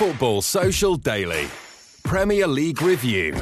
Football Social Daily Premier League Review.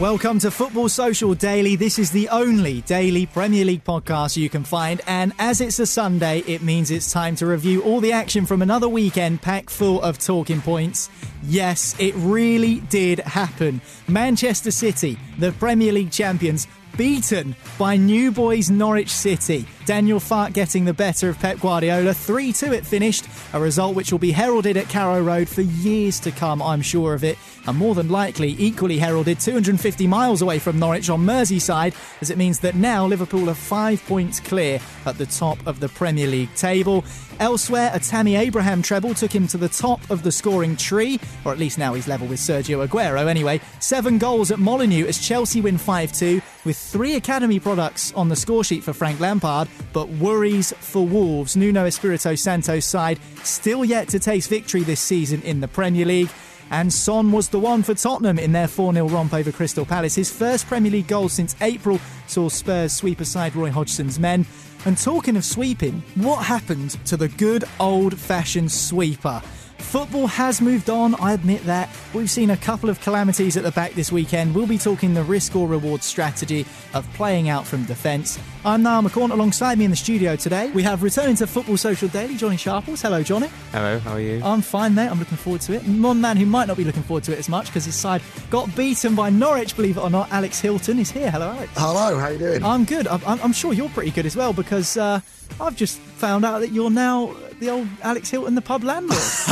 Welcome to Football Social Daily. This is the only daily Premier League podcast you can find. And as it's a Sunday, it means it's time to review all the action from another weekend packed full of talking points. Yes, it really did happen. Manchester City, the Premier League champions, beaten by new boys Norwich City. Daniel Farke getting the better of Pep Guardiola. 3 2 it finished, a result which will be heralded at Carrow Road for years to come, I'm sure of it. And more than likely, equally heralded 250 miles away from Norwich on Merseyside, as it means that now Liverpool are five points clear at the top of the Premier League table. Elsewhere, a Tammy Abraham treble took him to the top of the scoring tree, or at least now he's level with Sergio Aguero anyway. Seven goals at Molineux as Chelsea win 5 2, with three academy products on the score sheet for Frank Lampard, but worries for Wolves. Nuno Espirito Santo's side still yet to taste victory this season in the Premier League. And Son was the one for Tottenham in their 4 0 romp over Crystal Palace. His first Premier League goal since April saw Spurs sweep aside Roy Hodgson's men. And talking of sweeping, what happened to the good old fashioned sweeper? Football has moved on, I admit that. We've seen a couple of calamities at the back this weekend. We'll be talking the risk or reward strategy of playing out from defence. I'm Niall McCorn. Alongside me in the studio today, we have returning to Football Social Daily, Johnny Sharples. Hello, Johnny. Hello, how are you? I'm fine, mate. I'm looking forward to it. One man who might not be looking forward to it as much because his side got beaten by Norwich, believe it or not. Alex Hilton is here. Hello, Alex. Hello, how are you doing? I'm good. I'm, I'm sure you're pretty good as well because uh, I've just found out that you're now the old Alex Hilton, the pub landlord.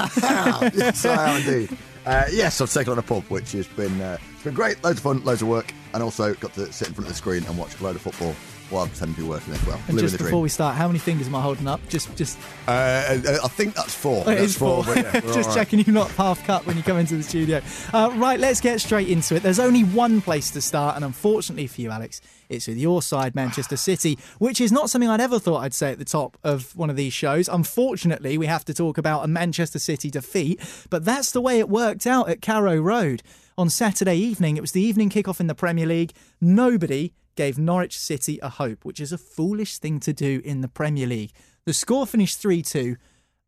yes, I am indeed. Uh, yes, I've taken on a pub, which has been uh, it's been great, loads of fun, loads of work, and also got to sit in front of the screen and watch a load of football while I'm pretending to be working as well. and just before dream. we start, how many fingers am I holding up? Just, just, Uh, uh, I think that's four. it that's four. but yeah, just right. checking you're not half cut when you come into the studio. Uh, right, let's get straight into it. There's only one place to start, and unfortunately for you, Alex, it's with your side, Manchester City, which is not something I'd ever thought I'd say at the top of one of these shows. Unfortunately, we have to talk about a Manchester City defeat, but that's the way it worked out at Carrow Road. On Saturday evening, it was the evening kickoff in the Premier League. Nobody gave Norwich City a hope, which is a foolish thing to do in the Premier League. The score finished 3 2.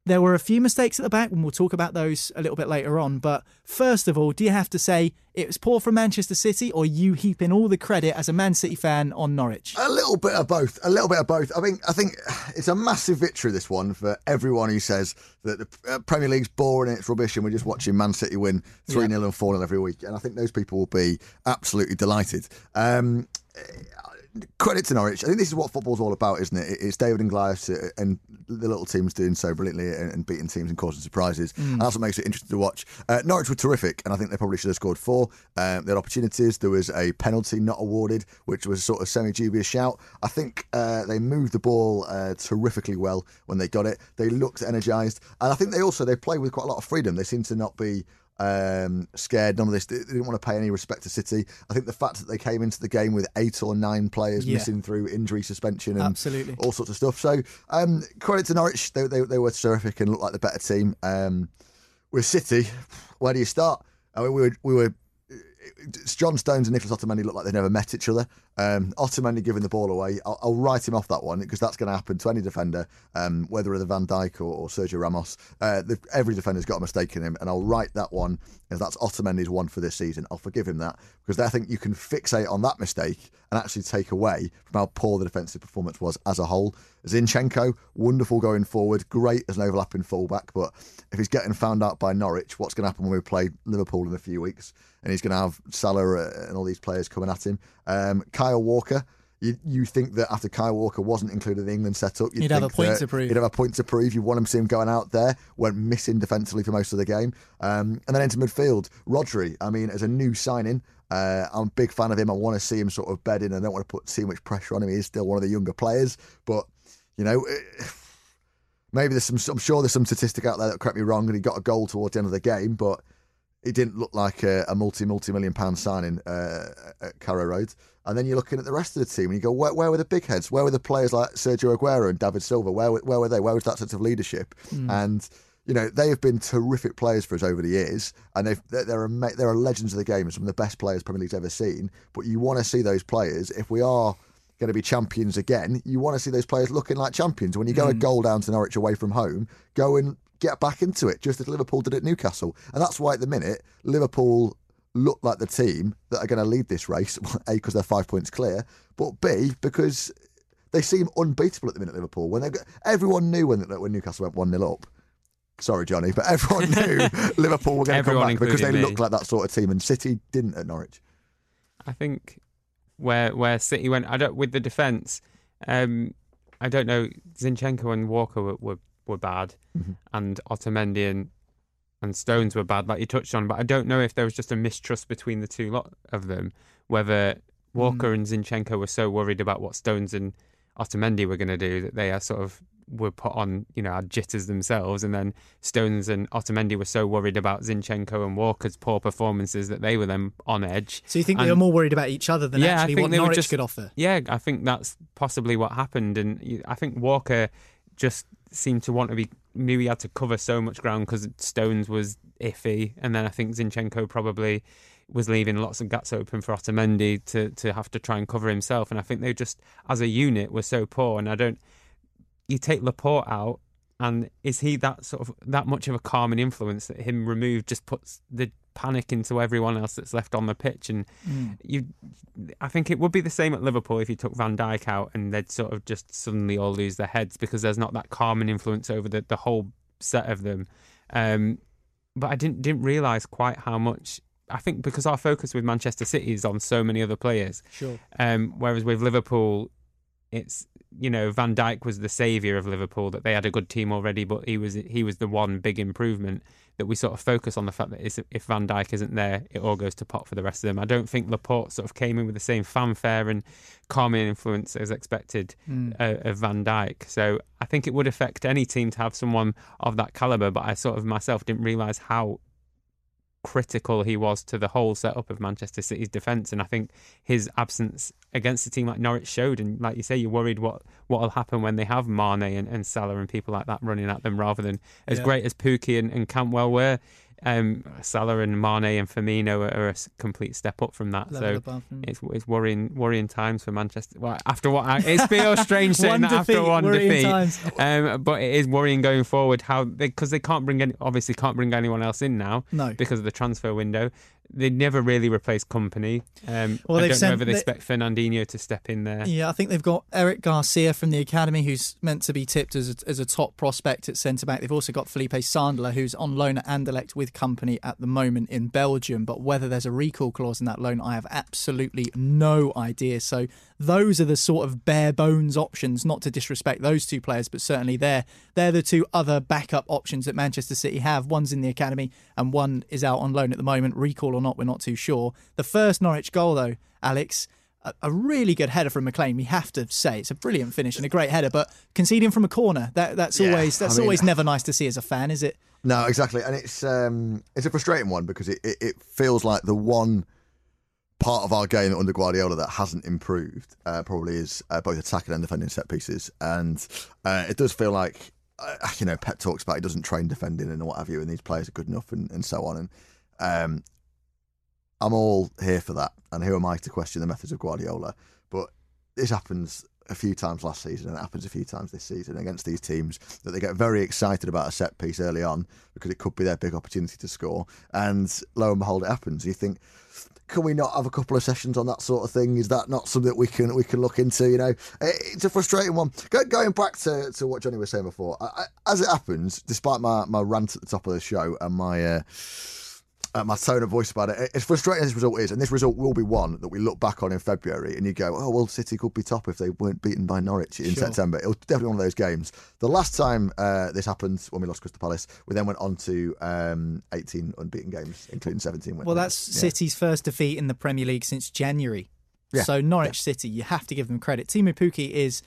There were a few mistakes at the back, and we'll talk about those a little bit later on. But first of all, do you have to say it was poor from Manchester City, or you heaping all the credit as a Man City fan on Norwich? A little bit of both. A little bit of both. I mean, I think it's a massive victory. This one for everyone who says that the uh, Premier League's boring and it's rubbish, and we're just watching Man City win three 0 and four 0 every week. And I think those people will be absolutely delighted. Um, credit to Norwich. I think this is what football's all about, isn't it? It's David and Goliath uh, and the little teams doing so brilliantly and, beating teams and causing surprises. And that's what makes it interesting to watch. Uh, Norwich were terrific, and I think they probably should have scored four. Um, they had opportunities. There was a penalty not awarded, which was sort of semi dubious shout. I think uh, they moved the ball uh, terrifically well when they got it. They looked energised, and I think they also they play with quite a lot of freedom. They seem to not be um, scared. None of this. They didn't want to pay any respect to City. I think the fact that they came into the game with eight or nine players Yeah. missing through injury, suspension, and Absolutely. all sorts of stuff. So um, credit to Norwich. They, they, they were terrific and looked like the better team. Um, with City, where do you start? I mean, we were we were. John Stones and Nicholas Otamendi look like they never met each other. Um, Otamendi giving the ball away, I'll, I'll write him off that one because that's going to happen to any defender, um, whether it's Van Dijk or, or Sergio Ramos. Uh, every defender's got a mistake in him, and I'll write that one as that's Otamendi's one for this season. I'll forgive him that because I think you can fixate on that mistake and actually take away from how poor the defensive performance was as a whole. Zinchenko, wonderful going forward, great as an overlapping fullback, but if he's getting found out by Norwich, what's going to happen when we play Liverpool in a few weeks? And he's going to have Salah uh, and all these players coming at him. Um, Kyle Walker, you, you think that after Kyle Walker wasn't included in the England setup, you'd He'd have a point to prove. He'd have a point to prove. You want him to see him going out there, went missing defensively for most of the game. Um, and then into midfield, Rodri, I mean, as a new signing, uh, I'm a big fan of him. I want to see him sort of bed in. I don't want to put too much pressure on him. He is still one of the younger players, but you know, eh, maybe there's some. I'm sure there's some statistic out there that correct me wrong, and he got a goal towards the end of the game, but it didn't look like a, a multi multi million pound signing uh, at Carrow Road. And then you're looking at the rest of the team, and you go, where, where were the big heads? Where were the players like Sergio Aguero and David Silva? Where were- where were they? Where was that sense of leadership? And you know they have been terrific players for us over the years, and they've they're they're, ama- they're legends of the game and some of the best players Premier League's ever seen. But you want to see those players if we are going to be champions again. You want to see those players looking like champions. When you go a goal down to Norwich away from home, go and get back into it, just as Liverpool did at Newcastle. And that's why at the minute, Liverpool look like the team that are going to lead this race, A, because they're five points clear, but B, because they seem unbeatable at the minute, Liverpool. When they everyone knew when when Newcastle went one 0 up. Sorry, Johnny, but everyone knew Liverpool were going to come back because they me. looked like that sort of team, and City didn't at Norwich. I think where where City went, I don't with the defence. Um, I don't know. Zinchenko and Walker were were, were bad, mm-hmm. and Otamendi and and Stones were bad, like you touched on. But I don't know if there was just a mistrust between the two lot of them, whether Walker mm. and Zinchenko were so worried about what Stones and Otamendi were going to do that they are sort of were put on, you know, had jitters themselves, and then Stones and Otamendi were so worried about Zinchenko and Walker's poor performances that they were then on edge. So you think and, they were more worried about each other than yeah, actually what Norwich just, could offer? Yeah, I think that's possibly what happened, and I think Walker just seemed to want to be knew he had to cover so much ground because Stones was iffy, and then I think Zinchenko probably was leaving lots of gaps open for Otamendi to to have to try and cover himself, and I think they just as a unit were so poor, and I don't. You take Laporte out, and is he that sort of that much of a calming influence that him removed just puts the panic into everyone else that's left on the pitch? And mm. you, I think it would be the same at Liverpool if you took Van Dijk out and they'd sort of just suddenly all lose their heads because there's not that calming influence over the, the whole set of them. Um, but I didn't didn't realize quite how much. I think because our focus with Manchester City is on so many other players. Sure. Um, whereas with Liverpool, it's you know Van Dijk was the savior of Liverpool that they had a good team already, but he was he was the one big improvement that we sort of focus on the fact that if Van Dijk isn't there, it all goes to pot for the rest of them. I don't think Laporte sort of came in with the same fanfare and calming influence as expected mm. uh, of Van Dijk. So I think it would affect any team to have someone of that caliber. But I sort of myself didn't realise how critical he was to the whole setup of Manchester City's defence. And I think his absence against a team like Norwich showed. And like you say, you're worried what what will happen when they have Mane and, and Salah and people like that running at them rather than as yeah. great as Pukki and, and Cantwell were um, Salah and Mane and Firmino are, are, a complete step up from that. Level so it's, it's worrying worrying times for Manchester. Well, after what I, it feels strange saying that defeat, after one defeat, um, but it is worrying going forward how because they, they, can't bring any obviously can't bring anyone else in now no. because of the transfer window they never really replaced Kompany. Um, well, I don't know whether they, they expect Fernandinho to step in there. Yeah, I think they've got Eric Garcia from the academy, who's meant to be tipped as a, as a top prospect at centre back. They've also got Philippe Sandler, who's on loan at Anderlecht with Kompany at the moment in Belgium. But whether there's a recall clause in that loan, I have absolutely no idea. So those are the sort of bare bones options. Not to disrespect those two players, but certainly they're they're the two other backup options that Manchester City have. One's in the academy and one is out on loan at the moment. Recall or not, we're not too sure. The first Norwich goal, though, Alex, a, a really good header from McLean. We have to say it's a brilliant finish and a great header, but conceding from a corner that that's yeah, always that's I mean, always never nice to see as a fan, is it? No, exactly, and it's um, it's a frustrating one because it, it, it feels like the one part of our game under Guardiola that hasn't improved uh, probably is uh, both attacking and defending set pieces, and uh, it does feel like uh, you know Pep talks about he doesn't train defending and what have you, and these players are good enough and, and so on, and um, I'm all here for that. And who am I to question the methods of Guardiola? But this happens a few times last season and it happens a few times this season against these teams that they get very excited about a set piece early on because it could be their big opportunity to score. And lo and behold, it happens. You think, can we not have a couple of sessions on that sort of thing? Is that not something that we can we can look into? You know, it's a frustrating one. going back to, to what Johnny was saying before, I, as it happens, despite my, my rant at the top of the show and my uh, uh, my tone of voice about it. As frustrating as this result is, and this result will be one that we look back on in February, and you go, "Oh well, City could be top if they weren't beaten by Norwich in sure. September." It was definitely one of those games. The last time uh, this happened, when we lost Crystal Palace, we then went on to um, 18 unbeaten games, including 17. wins. Well, that's yeah. City's first defeat in the Premier League since January. Yeah. So Norwich yeah. City, you have to give them credit. Teemu Pukki is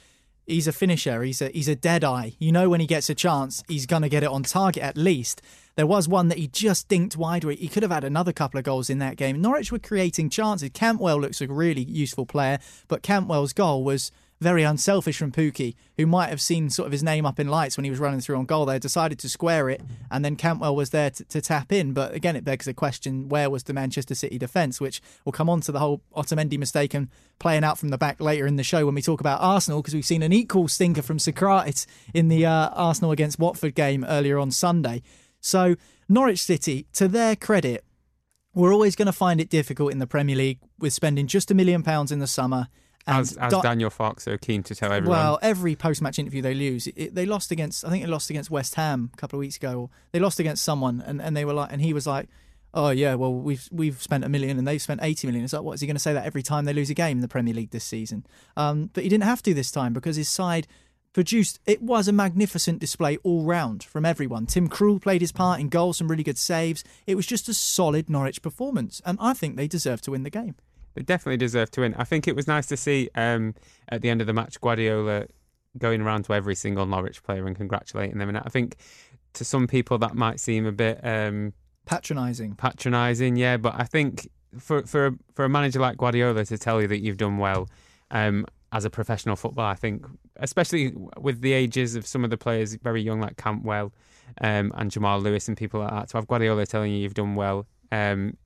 he's a finisher. He's a he's a dead eye. You know when he gets a chance, he's gonna get it on target at least. There was one that he just dinked wide he could have had another couple of goals in that game. Norwich were creating chances. Cantwell looks a really useful player, but Cantwell's goal was very unselfish from Pukki, who might have seen sort of his name up in lights when he was running through on goal. They decided to square it, and then Cantwell was there to, to tap in. But again, it begs the question: where was the Manchester City defence? Which will come on to the whole Otamendi mistake and playing out from the back later in the show when we talk about Arsenal, because we've seen an equal stinker from Sokratis in the uh, Arsenal against Watford game earlier on Sunday. So Norwich City, to their credit, we're always going to find it difficult in the Premier League with spending just a million pounds in the summer. As, as Daniel Fox so keen to tell everyone. well, every post-match interview they lose, it, they lost against. I think they lost against West Ham a couple of weeks ago. Or they lost against someone, and, and they were like, and he was like, "Oh yeah, well we've we've spent a million and they've spent eighty million. It's like, what is he going to say that every time they lose a game in the Premier League this season? Um, but he didn't have to this time because his side produced. It was a magnificent display all round from everyone. Tim Krul played his part in goals, some really good saves. It was just a solid Norwich performance, and I think they deserve to win the game. They definitely deserve to win. I think it was nice to see um, at the end of the match Guardiola going around to every single Norwich player and congratulating them. And I think to some people that might seem a bit um, Patronising. patronising, yeah. But I think for for a, for a manager like Guardiola to tell you that you've done well um, as a professional footballer, I think, especially with the ages of some of the players very young like Cantwell um, and Jamal Lewis and people like that, to have Guardiola telling you you've done well um,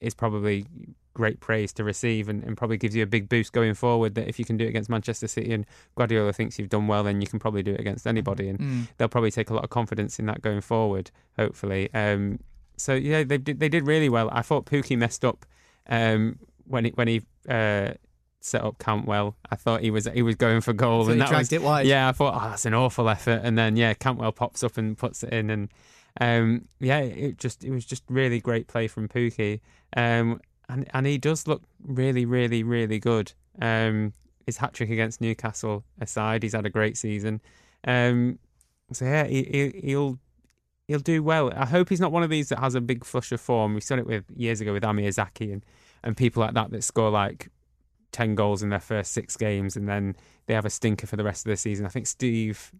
is probably great praise to receive and, and probably gives you a big boost going forward that if you can do it against Manchester City and Guardiola thinks you've done well then you can probably do it against anybody. And Mm. they'll probably take a lot of confidence in that going forward hopefully. Um, so yeah they did, they did really well. I thought Pukki messed up um, when he, when he uh, set up Cantwell. I thought he was he was going for goal So and he that dragged was it wide. yeah I thought oh that's an awful effort. And then yeah Cantwell pops up and puts it in and um, yeah it just it was just really great play from Pukki um, and and he does look really really really good. Um, his hat trick against Newcastle aside he's had a great season. Um, so yeah he, he, he'll he'll do well. I hope he's not one of these that has a big flush of form. We saw it with years ago with Amr Zaki and and people like that that score like 10 goals in their first six games and then they have a stinker for the rest of the season. I think Steve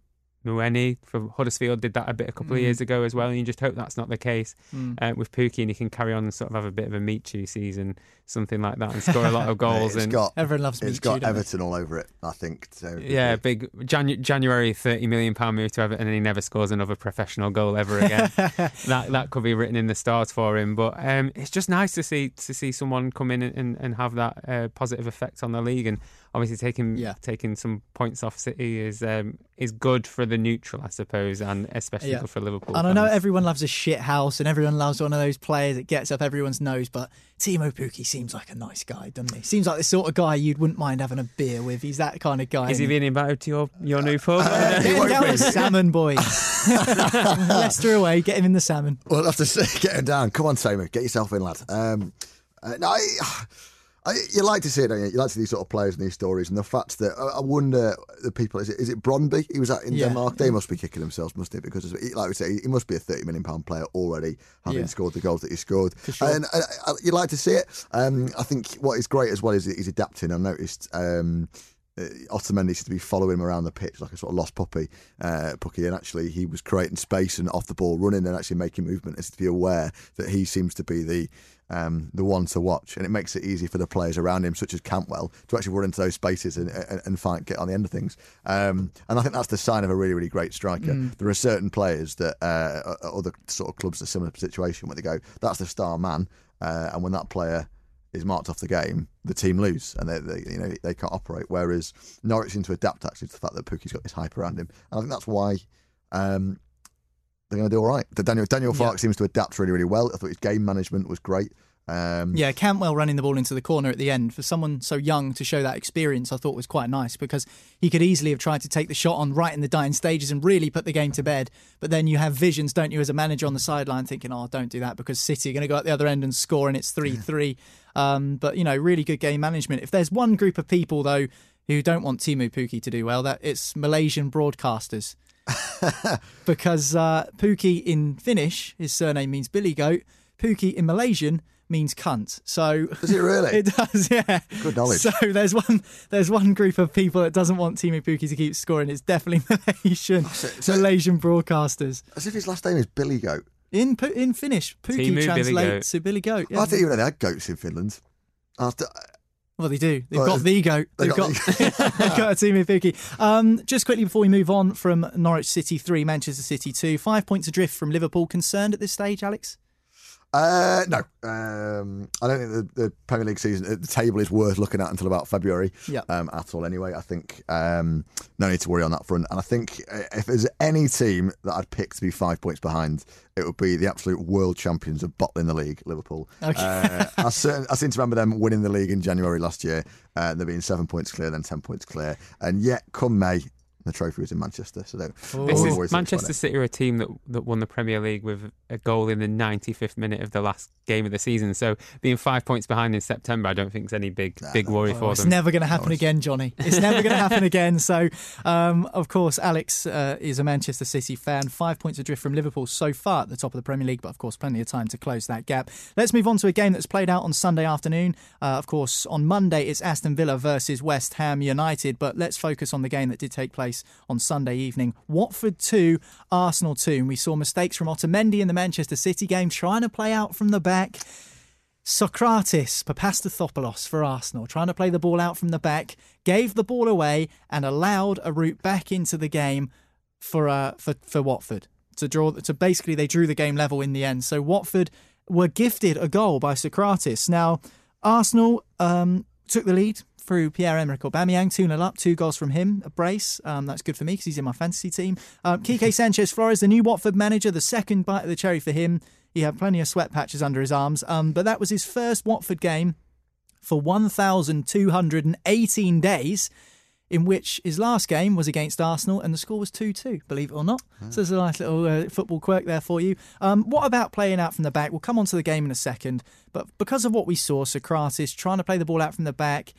Mounié from Huddersfield did that a bit a couple of Mm. years ago as well, and you just hope that's not the case Mm. uh, with Pukki and he can carry on and sort of have a bit of a Michu season, something like that, and score a lot of goals. it's and got Everyone loves it's Michu, got don't they? Everton all over it. I think. So yeah, big Janu- January thirty million pound move to Everton, and he never scores another professional goal ever again. that that could be written in the stars for him. But um, it's just nice to see to see someone come in and, and have that uh, positive effect on the league, and obviously taking Yeah. taking some points off City is um, is good for the neutral, I suppose, and especially Yeah. good for Liverpool. And I know everyone loves a shit house and everyone loves one of those players that gets up everyone's nose, but Teemu Pukki seems like a nice guy, doesn't he? Seems like the sort of guy you'd wouldn't mind having a beer with. He's that kind of guy. is he being invited to your your new pub? Uh, he Get down be. the salmon, boy. Leicester away, get him in the salmon. We'll have to say, get him down. Come on, Teemu, get yourself in, lad. Um, uh, no, I, I, you like to see it, don't you? You like to see these sort of players and these stories, and the fact that I, I wonder the people. Is it is it Brondby? He was at in Yeah. Denmark. They must be kicking themselves, must they? Because like we say, he must be a thirty million pound player already, having Yeah. scored the goals that he scored. sure. And uh, uh, you like to see it. Um, I think what is great as well is he's adapting. I noticed. Um, uh, Otamendi seems to be following him around the pitch like a sort of lost puppy, uh, Pukki, and actually he was creating space and off the ball running and actually making movement. Is to be aware that he seems to be the um, the one to watch, and it makes it easy for the players around him, such as Cantwell, to actually run into those spaces and and, and find get on the end of things. Um, and I think that's the sign of a really really great striker. There are certain players that uh, other sort of clubs, a similar situation where they go, that's the star man, uh, and when that player is marked off the game, the team lose and they, they you know they can't operate. Whereas Norwich seem to adapt actually to the fact that Pukki's got this hype around him, and I think that's why um, they're going to do all right. The Daniel Daniel Yeah. Farke seems to adapt really really well. I thought his game management was great. Um, Yeah, Cantwell running the ball into the corner at the end for someone so young to show that experience, I thought was quite nice because he could easily have tried to take the shot on right in the dying stages and really put the game to bed. But then you have visions, don't you, as a manager on the sideline thinking, oh, don't do that because City are going to go out the other end and score and it's 3 3. Um, but, you know, really good game management. If there's one group of people, though, who don't want Teemu Pukki to do well, that it's Malaysian broadcasters. because uh, Pukki in Finnish, his surname means Billy Goat. Pukki in Malaysian means cunt. So Does it really? it does, yeah. Good knowledge. So there's one there's one group of people that doesn't want Teemu Pukki to keep scoring. It's definitely Malaysian so- Malaysian broadcasters. As if his last name is Billy Goat. In in Finnish, Pukki Teemu translates Goat. to Billy Goat. I Yeah. didn't even know they had goats in Finland. After, Well, they do. They've Well, got the goat. they They've got got, they've got a team of Vicky. Um, just quickly before we move on from Norwich City 3, Manchester City 2, five points adrift from Liverpool. Concerned at this stage, Alex? Uh, no, um, I don't think the, the Premier League season, the table is worth looking at until about February Yeah. um, at all. Anyway, I think um, no need to worry on that front. And I think uh, if there's any team that I'd pick to be five points behind, it would be the absolute world champions of bottling the league, Liverpool. Okay. Uh, I, certain, I seem to remember them winning the league in January last year. Uh, there being seven points clear, then ten points clear, and yet come May. The trophy was in Manchester, so don't. This is worry too much about Manchester. City are a team that that won the Premier League with a goal in the 95th minute of the last game of the season. So being five points behind in September, I don't think is any big big worry Oh, for it's them. It's never going to happen again, Johnny. It's never going to happen again. So, um, of course, Alex uh, is a Manchester City fan. Five points adrift from Liverpool so far at the top of the Premier League, but of course, plenty of time to close that gap. Let's move on to a game that's played out on Sunday afternoon. Uh, of course, on Monday, it's Aston Villa versus West Ham United, but let's focus on the game that did take place on Sunday evening. Watford 2, Arsenal 2. And we saw mistakes from Otamendi in the Manchester City game, trying to play out from the back. Socrates Papastathopoulos for Arsenal, trying to play the ball out from the back, gave the ball away and allowed a route back into the game for uh, for for Watford to draw. To basically, they drew the game level in the end. So Watford were gifted a goal by Socrates. Now Arsenal um, took the lead through Pierre-Emerick Aubameyang, 2 0 up, two goals from him, a brace. Um, that's good for me because he's in my fantasy team. Um, Quique Sanchez Flores, the new Watford manager, the second bite of the cherry for him. He had plenty of sweat patches under his arms, um, but that was his first Watford game for 1,218 days, in which his last game was against Arsenal and the score was 2 2, believe it or not. So there's a nice little uh, football quirk there for you. Um, what about playing out from the back? We'll come on to the game in a second, but because of what we saw, Socrates trying to play the ball out from the back,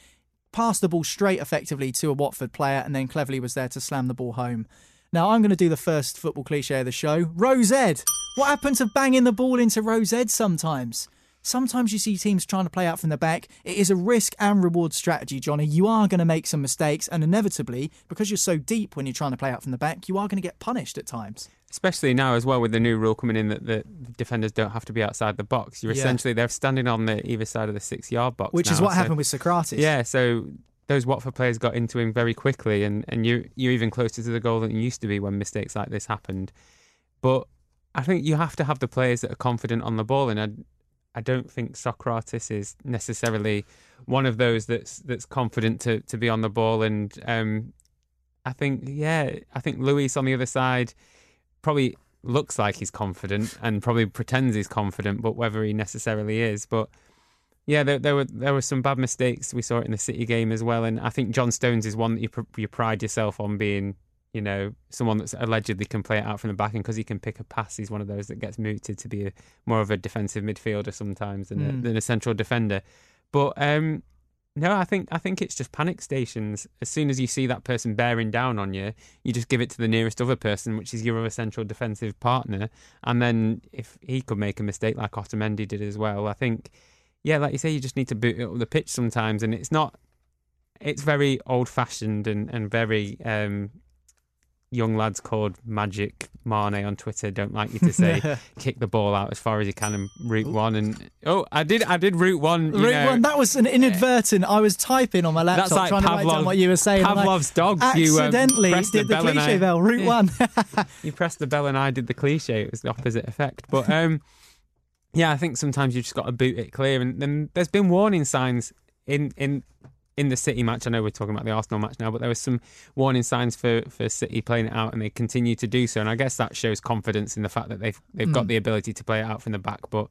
passed the ball straight effectively to a Watford player, and then cleverly was there to slam the ball home. Now I'm going to do the first football cliche of the show. Row Z. What happened to banging the ball into Row Z sometimes? Sometimes you see teams trying to play out from the back. It is a risk and reward strategy, Johnny. You are going to make some mistakes, and inevitably, because you're so deep when you're trying to play out from the back, you are going to get punished at times. Especially now as well with the new rule coming in that the defenders don't have to be outside the box. You're Yeah. essentially they're standing on the either side of the six yard box. Which is what so- happened with Socrates. Yeah, so those Watford players got into him very quickly, and, and you you're even closer to the goal than you used to be when mistakes like this happened. But I think you have to have the players that are confident on the ball, and I I don't think Socrates is necessarily one of those that's that's confident to, to be on the ball, and um, I think yeah, I think Luis on the other side probably looks like he's confident and probably pretends he's confident, but whether he necessarily is, but. Yeah, there, there were there were some bad mistakes. We saw it in the City game as well, and I think John Stones is one that you pr- you pride yourself on being, you know, someone that's allegedly can play it out from the back, and because he can pick a pass, he's one of those that gets mooted to be a, more of a defensive midfielder sometimes than, Mm. a, than a central defender. But um, no, I think I think it's just panic stations. As soon as you see that person bearing down on you, you just give it to the nearest other person, which is your other central defensive partner, and then if he could make a mistake like Otamendi did as well, I think yeah, like you say, you just need to boot it up the pitch sometimes, and it's not. It's very old fashioned and and very um, young lads called Magic Marne on Twitter don't like you to say kick the ball out as far as you can and route one. And oh, I did I did route one. You Route know, one, that was an inadvertent. I was typing on my laptop like trying to write down Pavlov- what you were saying. Pavlov's dogs. You um, accidentally pressed the did the, bell cliche I- bell. Route Yeah. one. you pressed the bell and I did the cliche. It was the opposite effect. But um, yeah, I think sometimes you've just got to boot it clear. And then there's been warning signs in in in the City match. I know we're talking about the Arsenal match now, but there was some warning signs for for City playing it out, and they continue to do so. And I guess that shows confidence in the fact that they've they've got Mm. the ability to play it out from the back, but.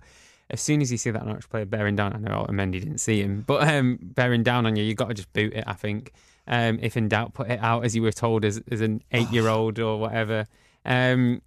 As soon as you see that Norwich player bearing down, I know Mendy didn't see him, but um, bearing down on you, you've got to just boot it. I think, um, if in doubt, put it out as you were told as, as an eight-year-old or whatever. Um,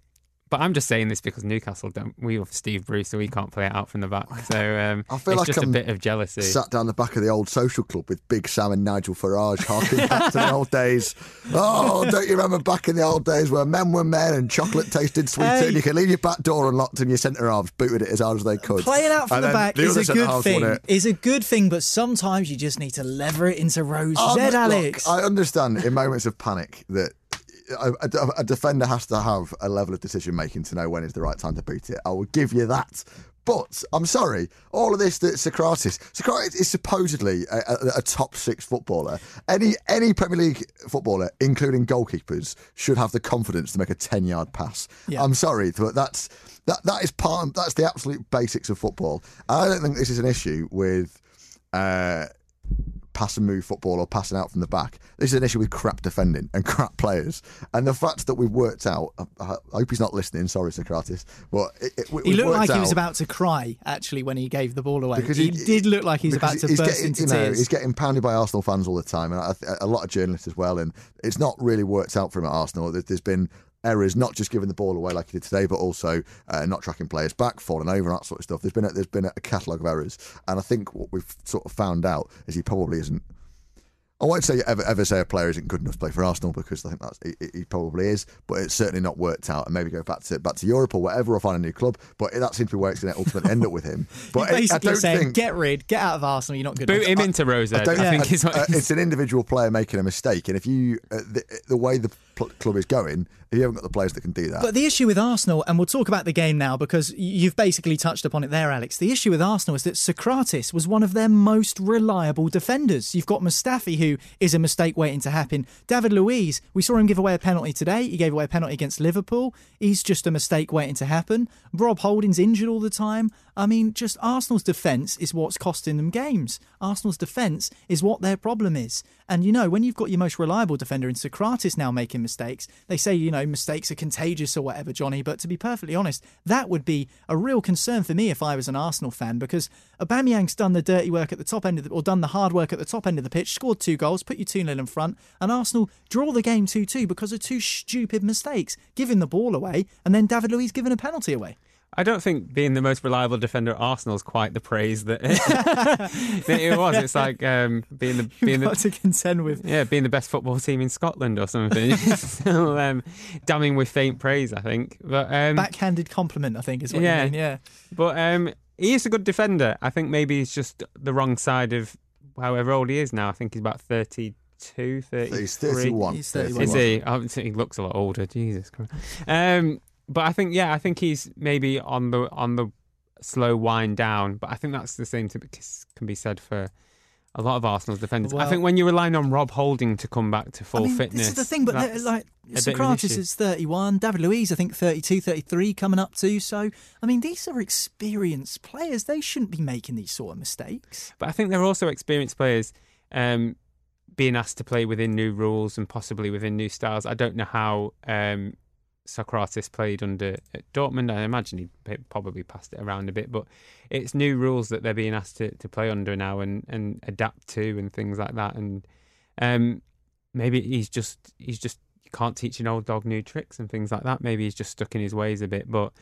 but I'm just saying this because Newcastle don't. We have Steve Bruce, so we can't play it out from the back. So um, I feel it's like just I'm a bit of jealousy. Sat down the back of the old social club with Big Sam and Nigel Farage, harking back to the old days. Oh, don't you remember back in the old days where men were men and chocolate tasted sweeter Hey. and you could leave your back door unlocked and your centre halves booted it as hard as they could. Playing out from And the back the is a good thing. Is a good thing, but sometimes you just need to lever it into Rose Um, Z, look, Alex. I understand in moments of panic that a, a, a defender has to have a level of decision making to know when is the right time to beat it. I will give you that. But I'm sorry, all of this that Socrates, Socrates is supposedly a, a, a, top six footballer. Any any Premier League footballer, including goalkeepers, should have the confidence to make a ten yard pass. Yeah. I'm sorry, but that's that that is part. That's the absolute basics of football. I don't think this is an issue with. Uh, pass and move football or passing out from the back. This is an issue with crap defending and crap players. And the fact that we've worked out, I, hope he's not listening, sorry, Socrates, but it, it, he looked like he was about to cry actually when he gave the ball away. Because he, he did look like he's about to burst getting, into you know, tears. He's getting pounded by Arsenal fans all the time, and a lot of journalists as well. And it's not really worked out for him at Arsenal. There's been errors, not just giving the ball away like he did today, but also uh, not tracking players back, falling over, and that sort of stuff. There's been a, there's been a catalogue of errors, and I think what we've sort of found out is he probably isn't I won't say ever ever say a player isn't good enough to play for Arsenal because I think that's he, he, probably is, but it's certainly not worked out. And maybe go back to back to Europe or whatever, or find a new club. But that seems to be where it's going to ultimately end up with him. But You're basically I don't saying, think get rid, get out of Arsenal. You're not good. Boot enough. him into Rose. I, I, don't I think think is what uh, he's- it's an individual player making a mistake, and if you uh, the, the way the pl- club is going, you haven't got the players that can do that, But the issue with Arsenal, and we'll talk about the game now because you've basically touched upon it there, Alex. The issue with Arsenal is that Socrates was one of their most reliable defenders. You've got Mustafi, who is a mistake waiting to happen. David Luiz, we saw him give away a penalty today. He gave away a penalty against Liverpool. He's just a mistake waiting to happen. Rob Holding's injured all the time. I mean, just Arsenal's defence is what's costing them games. Arsenal's defence is what their problem is. And you know, when you've got your most reliable defender in Socrates now making mistakes, they say, you know, mistakes are contagious or whatever, Johnny. But to be perfectly honest, that would be a real concern for me if I was an Arsenal fan because Aubameyang's done the dirty work at the top end of the, or done the hard work at the top end of the pitch, scored two goals, put you 2 0 in front, and Arsenal draw the game 2 2 because of two stupid mistakes, giving the ball away and then David Luiz giving a penalty away. I don't think being the most reliable defender at Arsenal is quite the praise that, that it was. It's like um, being the being You've got the to contend with. yeah being the best football team in Scotland or something. Still um, damning with faint praise, I think. But um, Backhanded compliment, I think, is what Yeah. you mean. Yeah. But um, he is a good defender. I think maybe he's just the wrong side of however old he is now. I think he's about 32, 33. he's 31. He's 31. Is he? I he looks a lot older. Jesus Christ. Um, but I think yeah, I think he's maybe on the on the slow wind down. But I think that's the same to can be said for a lot of Arsenal's defenders. I think when you're relying on Rob Holding to come back to full I mean, fitness, This is the thing, but like a bit of an Socrates is 31, David Luiz, I think 32, 33 coming up too. So, I mean, these are experienced players. They shouldn't be making these sort of mistakes. But I think they're also experienced players um, being asked to play within new rules and possibly within new styles. I don't know how um, Socrates played under at Dortmund. I imagine he probably passed it around a bit, but it's new rules that they're being asked to, to play under now and, and adapt to and things like that. And um, maybe he's just he's just you can't teach an old dog new tricks and things like that. Maybe he's just stuck in his ways a bit, but.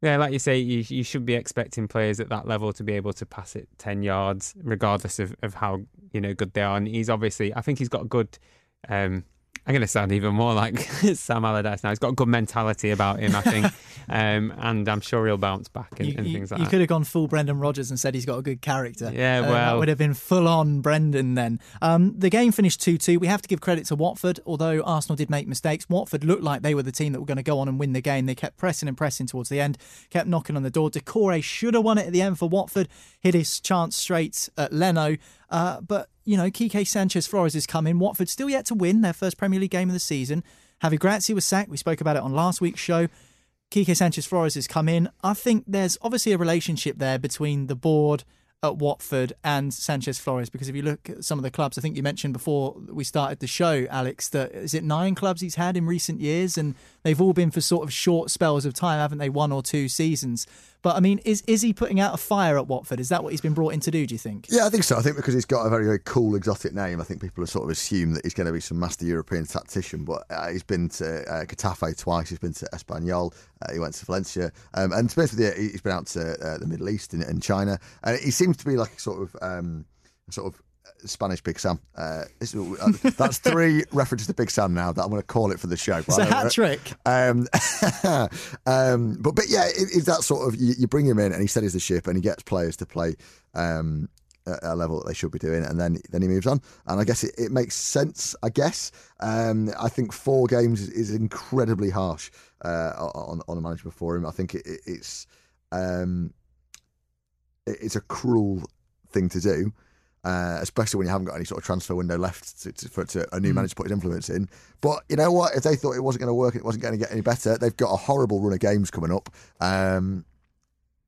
Yeah, like you say, you, you should be expecting players at that level to be able to pass it ten yards, regardless of, of how you know good they are. And he's obviously, I think he's got a good. Um, I'm going to sound even more like Sam Allardyce now. He's got a good mentality about him, I think, um, and I'm sure he'll bounce back and, you and things like you that. You could have gone full Brendan Rodgers and said he's got a good character. Yeah, Uh, that well- would have been full on Brendan then. Um, the game finished 2 2. We have to give credit to Watford, although Arsenal did make mistakes. Watford looked like they were the team that were going to go on and win the game. They kept pressing and pressing towards the end, kept knocking on the door. Doucouré should have won it at the end for Watford, hit his chance straight at Leno. Uh, but, you know, Quique Sanchez Flores is coming. Watford still yet to win their first Premier League game of the season. Javi Gracia was sacked. We spoke about it on last week's show. Quique Sanchez Flores has come in. I think there's obviously a relationship there between the board at Watford and Sanchez Flores because if you look at some of the clubs, I think you mentioned before we started the show, Alex, that is it nine clubs he's had in recent years, and they've all been for sort of short spells of time, haven't they? One or two seasons. But I mean, is is he putting out a fire at Watford? Is that what he's been brought in to do? Do you think? Yeah, I think so. I think because he's got a very, very cool, exotic name, I think people have sort of assumed that he's going to be some master European tactician. But uh, he's been to uh, Getafe twice, he's been to Espanyol, uh, he went to Valencia, um, and to be he's been out to uh, the Middle East and, and China. And he seems to be like a sort of, um, a sort of Spanish Big Sam. Uh, uh, that's three references to Big Sam now that I'm going to call it for the show. It's a hat trick. Um, um, but but yeah, it, it's that sort of you, you bring him in and he steadies the ship and he gets players to play um, at a level that they should be doing, and then then he moves on. And I guess it, it makes sense. I guess um, I think four games is, is incredibly harsh uh, on on a manager before him. I think it, it, it's um, it's a cruel thing to do. Uh, especially when you haven't got any sort of transfer window left to, to, for to a new mm. manager to put his influence in. But you know what? If they thought it wasn't going to work, it wasn't going to get any better. They've got a horrible run of games coming up. Um,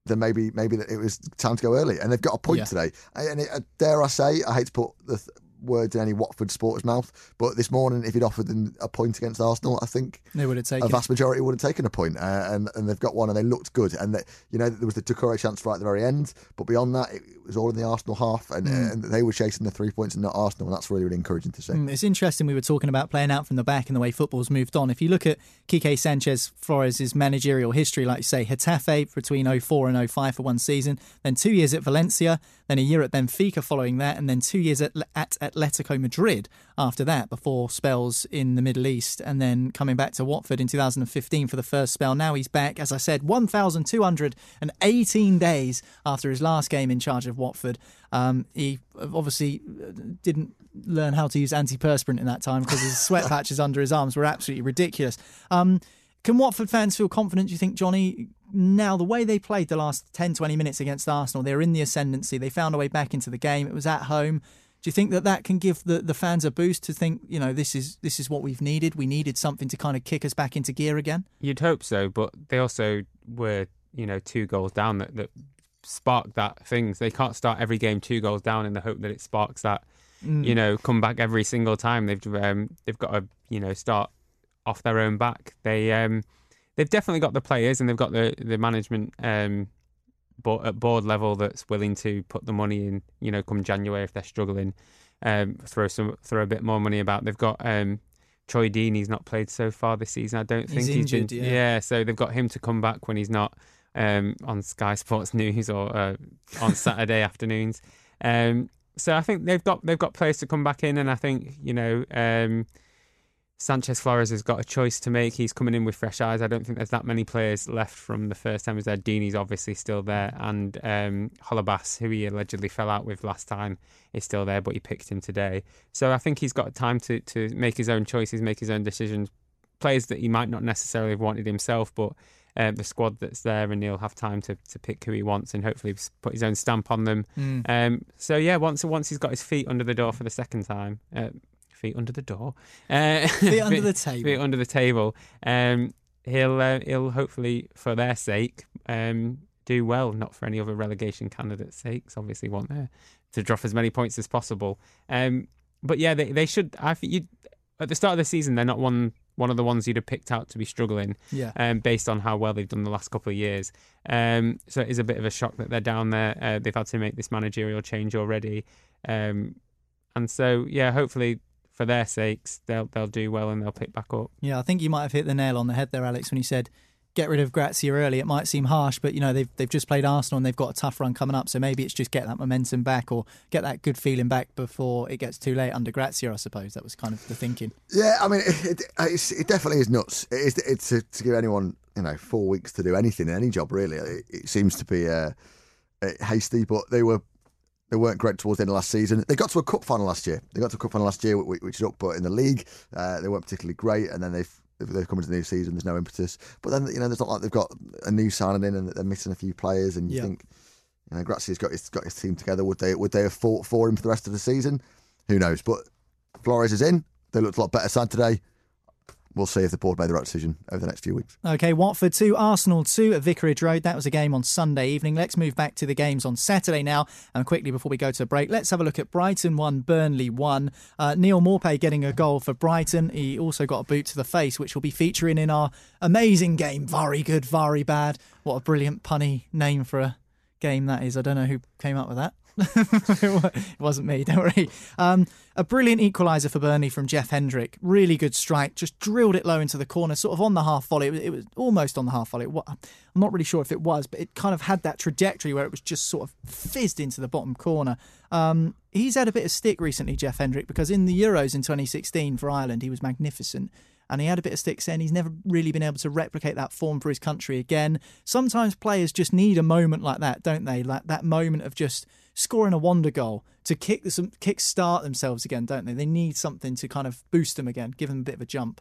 then maybe maybe it was time to go early, and they've got a point yeah. today. And it, uh, dare I say, I hate to put the words in any Watford supporter's mouth. But this morning, if he'd offered them a point against Arsenal, I think they would have taken a vast majority would have taken a point. Uh, and and they've got one, and they looked good. And that you know there was the Doucouré chance right at the very end, but beyond that, it, was all in the Arsenal half, and, mm. and they were chasing the three points and not Arsenal, and that's really really encouraging to see. Mm, it's interesting. We were talking about playing out from the back and the way football's moved on. If you look at Quique Sanchez Flores' managerial history, like you say, Getafe between 04 and 05 for one season, then two years at Valencia, then a year at Benfica following that, and then two years at, at Atletico Madrid after that, before spells in the Middle East, and then coming back to Watford in 2015 for the first spell. Now he's back, as I said, 1,218 days after his last game in charge of Watford. Um, he obviously uh, didn't learn how to use antiperspirant in that time because his sweat patches under his arms were absolutely ridiculous. Um, can Watford fans feel confident, do you think, Johnny, now the way they played the last 10 20 minutes against Arsenal they're in the ascendancy they found a way back into the game it was at home do you think that that can give the, the fans a boost to think you know this is this is what we've needed? We needed something to kind of kick us back into gear again? You'd hope so but they also were you know two goals down that, that sparked that things they can't start every game two goals down in the hope that it sparks that mm. you know come back every single time. They've um, they've got to you know start off their own back. They um they've definitely got the players and they've got the the management um, but at board level that's willing to put the money in. You know, come January if they're struggling, um, throw some throw a bit more money about. They've got um, Troy Deeney's not played so far this season. I don't think he's, he's injured, been. Yeah. yeah. so they've got him to come back when he's not um, on Sky Sports News or uh, on Saturday afternoons. Um, so I think they've got they've got players to come back in, and I think you know um, Sanchez Flores has got a choice to make. He's coming in with fresh eyes. I don't think there's that many players left from the first time he was there. Deeney's obviously still there, and um, who he allegedly fell out with last time, is still there, but he picked him today. So I think he's got time to to make his own choices, make his own decisions. Players that he might not necessarily have wanted himself, but uh, the squad that's there, and he'll have time to, to pick who he wants and hopefully put his own stamp on them. Mm. Um, so yeah, once once he's got his feet under the door for the second time, uh, feet under the door, uh, feet under the table, feet under the table. Um, he'll uh, he'll hopefully for their sake um, do well, not for any other relegation candidates' sakes. Obviously, want uh, to drop as many points as possible. Um, but yeah, they they should. I think you at the start of the season they're not one one of the ones you'd have picked out to be struggling. Yeah. Um, based on how well they've done the last couple of years. Um, so it is a bit of a shock that they're down there. Uh, they've had to make this managerial change already. Um, and so yeah, hopefully for their sakes, they'll they'll do well and they'll pick back up. Yeah, I think you might have hit the nail on the head there, Alex, when you said get rid of Gracia early. It might seem harsh, but you know they've they've just played Arsenal and they've got a tough run coming up. So maybe it's just get that momentum back or get that good feeling back before it gets too late under Gracia. I suppose that was kind of the thinking. Yeah, I mean it, it, it definitely is nuts. It is it's to, to, give anyone you know four weeks to do anything, in any job really. It, it seems to be uh, hasty, but they were they weren't great towards the end of last season. They got to a cup final last year. They got to a cup final last year, which is up, but in the league, uh, they weren't particularly great. And then they've they've come into the new season. There's no impetus. But then you know, there's not like they've got a new signing in and they're missing a few players. And you yeah. think, you know, Gracia's got his got his team together. Would they would they have fought for him for the rest of the season? Who knows? But Flores is in. They looked a lot better side today we'll see if the board made the right decision over the next few weeks. Okay, Watford 2, Arsenal 2 at Vicarage Road. That was a game on Sunday evening. Let's move back to the games on Saturday now. And quickly before we go to a break, let's have a look at Brighton 1, Burnley 1. Uh, Neal Maupay getting a goal for Brighton. He also got a boot to the face, which will be featuring in our amazing game. Very good, very bad. What a brilliant punny name for a game that is. I don't know who came up with that. it wasn't me, don't worry. Um, a brilliant equaliser for Burnley from Jeff Hendrick. Really good strike. Just drilled it low into the corner, sort of on the half volley. It was, it was almost on the half volley. I'm not really sure if it was, but it kind of had that trajectory where it was just sort of fizzed into the bottom corner. Um, he's had a bit of stick recently, Jeff Hendrick, because in the Euros in 2016 for Ireland, he was magnificent. and he had a bit of stick saying he's never really been able to replicate that form for his country again. Sometimes players just need a moment like that, don't they? Like that moment of just scoring a wonder goal to kick some kick start themselves again, don't they? They need something to kind of boost them again, give them a bit of a jump.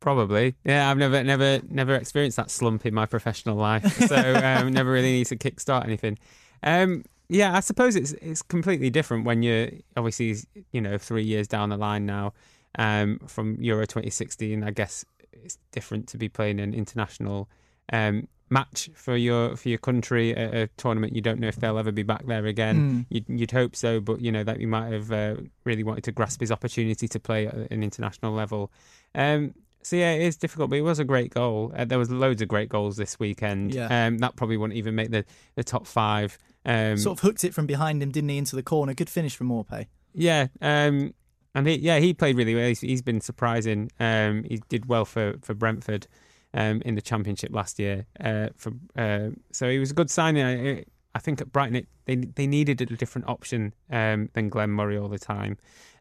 Probably, yeah. I've never, never, never experienced that slump in my professional life, so um, never really need to kickstart anything. Um, yeah, I suppose it's it's completely different when you're obviously you know three years down the line now um, from Euro 2016. I guess it's different to be playing an international um, match for your for your country at a tournament. You don't know if they'll ever be back there again. Mm. You'd, you'd, hope so, but you know that you might have uh, really wanted to grasp his opportunity to play at an international level. Um, so yeah, it is difficult, but it was a great goal. Uh, there was loads of great goals this weekend. Yeah. Um, that probably wouldn't even make the, the top five. Um, sort of hooked it from behind him, didn't he, into the corner? Good finish from Maupay. Yeah, um, and he, yeah, he played really well. he's, he's been surprising. Um, he did well for for Brentford um, in the championship last year. Uh, for uh, so he was a good signing. I, I think at Brighton it, they they needed a different option um, than Glenn Murray all the time.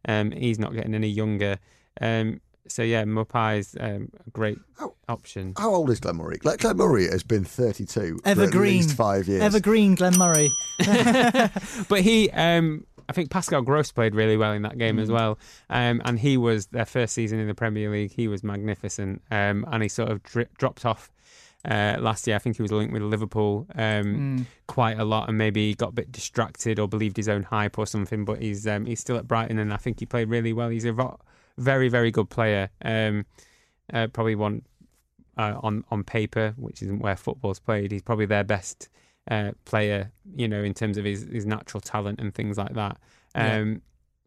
Um, he's not getting any younger. Um, so yeah, Maupay is um, a great how, option. How old is Glenn Murray? Glenn Murray has been 32 Evergreen. for at least five years. Evergreen Glenn Murray. but he, um, I think Pascal Gross played really well in that game mm. as well. Um, and he was their first season in the Premier League. He was magnificent. Um, and he sort of dri- dropped off uh, last year. I think he was linked with Liverpool um, mm. quite a lot, and maybe he got a bit distracted or believed his own hype or something. But he's um, he's still at Brighton, and I think he played really well. He's a very very good player. Um, uh, probably one uh, on on paper, which isn't where football's played. He's probably their best uh, player, you know, in terms of his, his natural talent and things like that. Um, yeah.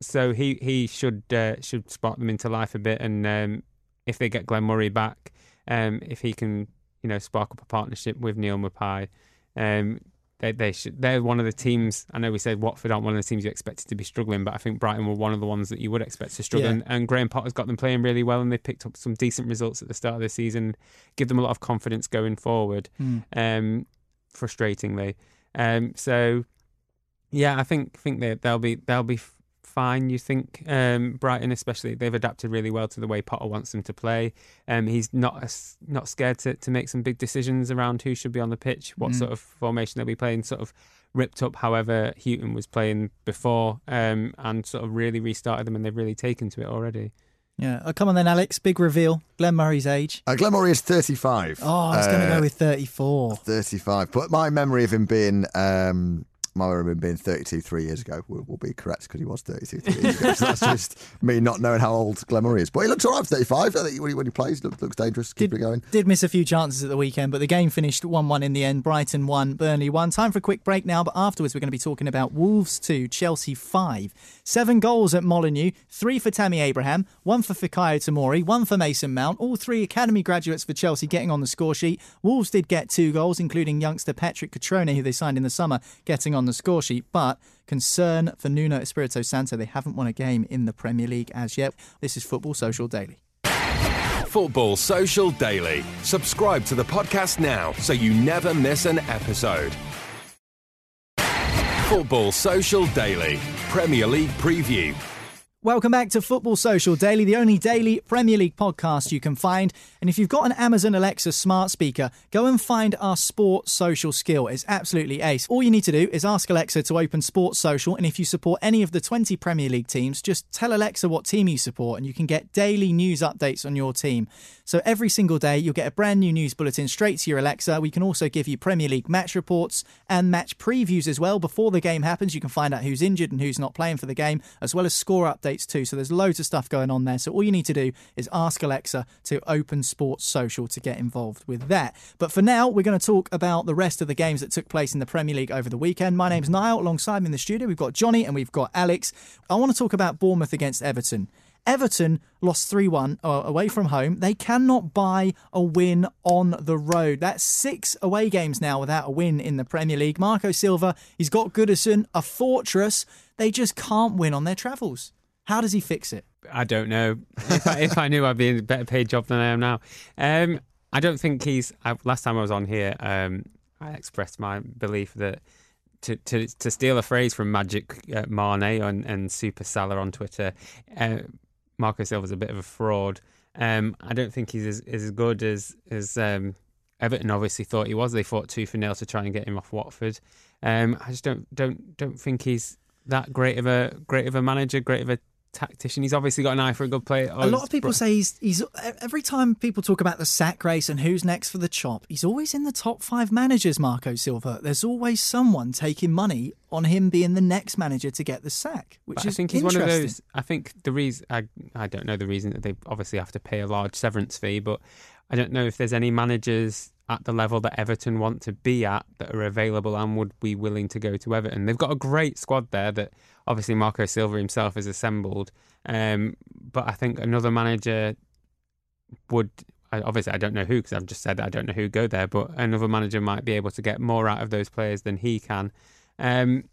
So he he should uh, should spark them into life a bit, and um, if they get Glenn Murray back, um, if he can, you know, spark up a partnership with Neal Maupay, um, they, they should. They're one of the teams. I know we said Watford aren't one of the teams you expected to be struggling, but I think Brighton were one of the ones that you would expect to struggle. Yeah. And, and, Graham Potter's got them playing really well, and they picked up some decent results at the start of the season, give them a lot of confidence going forward. Mm. Um, frustratingly, um, so yeah, I think think they they'll be they'll be fine. You think um, Brighton, especially, they've adapted really well to the way Potter wants them to play. Um, he's not a, not scared to, to make some big decisions around who should be on the pitch, what mm. sort of formation they'll be playing. Sort of ripped up, however, Hughton was playing before, um, and sort of really restarted them, and they've really taken to it already. Yeah. Oh, come on then, Alex. Big reveal. Glenn Murray's age. Uh, Glenn Murray is 35. Oh, I was uh, going to go with 34. 35. But my memory of him being um, Myron being 32 three years ago will, will be correct because he was 32 three years ago. So that's just me not knowing how old Murray is. But he looks all right for 35. I think when he, when he plays, looks, looks dangerous. Keep did, it going. Did miss a few chances at the weekend, but the game finished 1 1 in the end. Brighton 1, Burnley 1. Time for a quick break now, but afterwards we're going to be talking about Wolves 2, Chelsea 5. Seven goals at Molineux, three for Tammy Abraham, one for Fikayo Tomori, one for Mason Mount. All three academy graduates for Chelsea getting on the score sheet. Wolves did get two goals, including youngster Patrick Cutrone, who they signed in the summer, getting on the score sheet. But concern for Nuno Espirito Santo. They haven't won a game in the Premier League as yet. This is Football Social Daily. Football Social Daily. Subscribe to the podcast now so you never miss an episode. Football Social Daily Premier League Preview. Welcome back to Football Social Daily, the only daily Premier League podcast you can find. And if you've got an Amazon Alexa smart speaker, go and find our Sports Social skill. It's absolutely ace. All you need to do is ask Alexa to open Sports Social. And if you support any of the 20 Premier League teams, just tell Alexa what team you support and you can get daily news updates on your team. So every single day, you'll get a brand new news bulletin straight to your Alexa. We can also give you Premier League match reports and match previews as well. Before the game happens, you can find out who's injured and who's not playing for the game, as well as score updates updates too. So there's loads of stuff going on there. So all you need to do is ask Alexa to open Sports Social to get involved with that. But for now, we're going to talk about the rest of the games that took place in the Premier League over the weekend. My name's Niall. Alongside me in the studio, we've got Johnny and we've got Alex. I want to talk about Bournemouth against Everton. Everton lost 3 1 uh, away from home. They cannot buy a win on the road. That's six away games now without a win in the Premier League. Marco Silva, he's got Goodison, a fortress. They just can't win on their travels. How does he fix it? I don't know. If I, if I knew, I'd be in a better paid job than I am now. Um, I don't think he's. I, last time I was on here, um, I expressed my belief that to, to, to steal a phrase from Magic uh, Mane and, and Super Salah on Twitter, uh, Marco Silva's a bit of a fraud. Um, I don't think he's as, as good as as um, Everton obviously thought he was. They fought tooth for nil to try and get him off Watford. Um, I just don't don't don't think he's that great of a great of a manager, great of a tactician. He's obviously got an eye for a good player. A lot of people say he's he's every time people talk about the sack race and who's next for the chop, he's always in the top five managers. Marco Silva. There's always someone taking money on him being the next manager to get the sack, which But is I think he's one of those. I think the reason I I don't know the reason that they obviously have to pay a large severance fee, but I don't know if there's any managers at the level that Everton want to be at that are available and would be willing to go to Everton. They've got a great squad there that obviously Marco Silva himself has assembled, um, but I think another manager would. Obviously, I don't know who because I've just said that I don't know who go there, but another manager might be able to get more out of those players than he can. Um,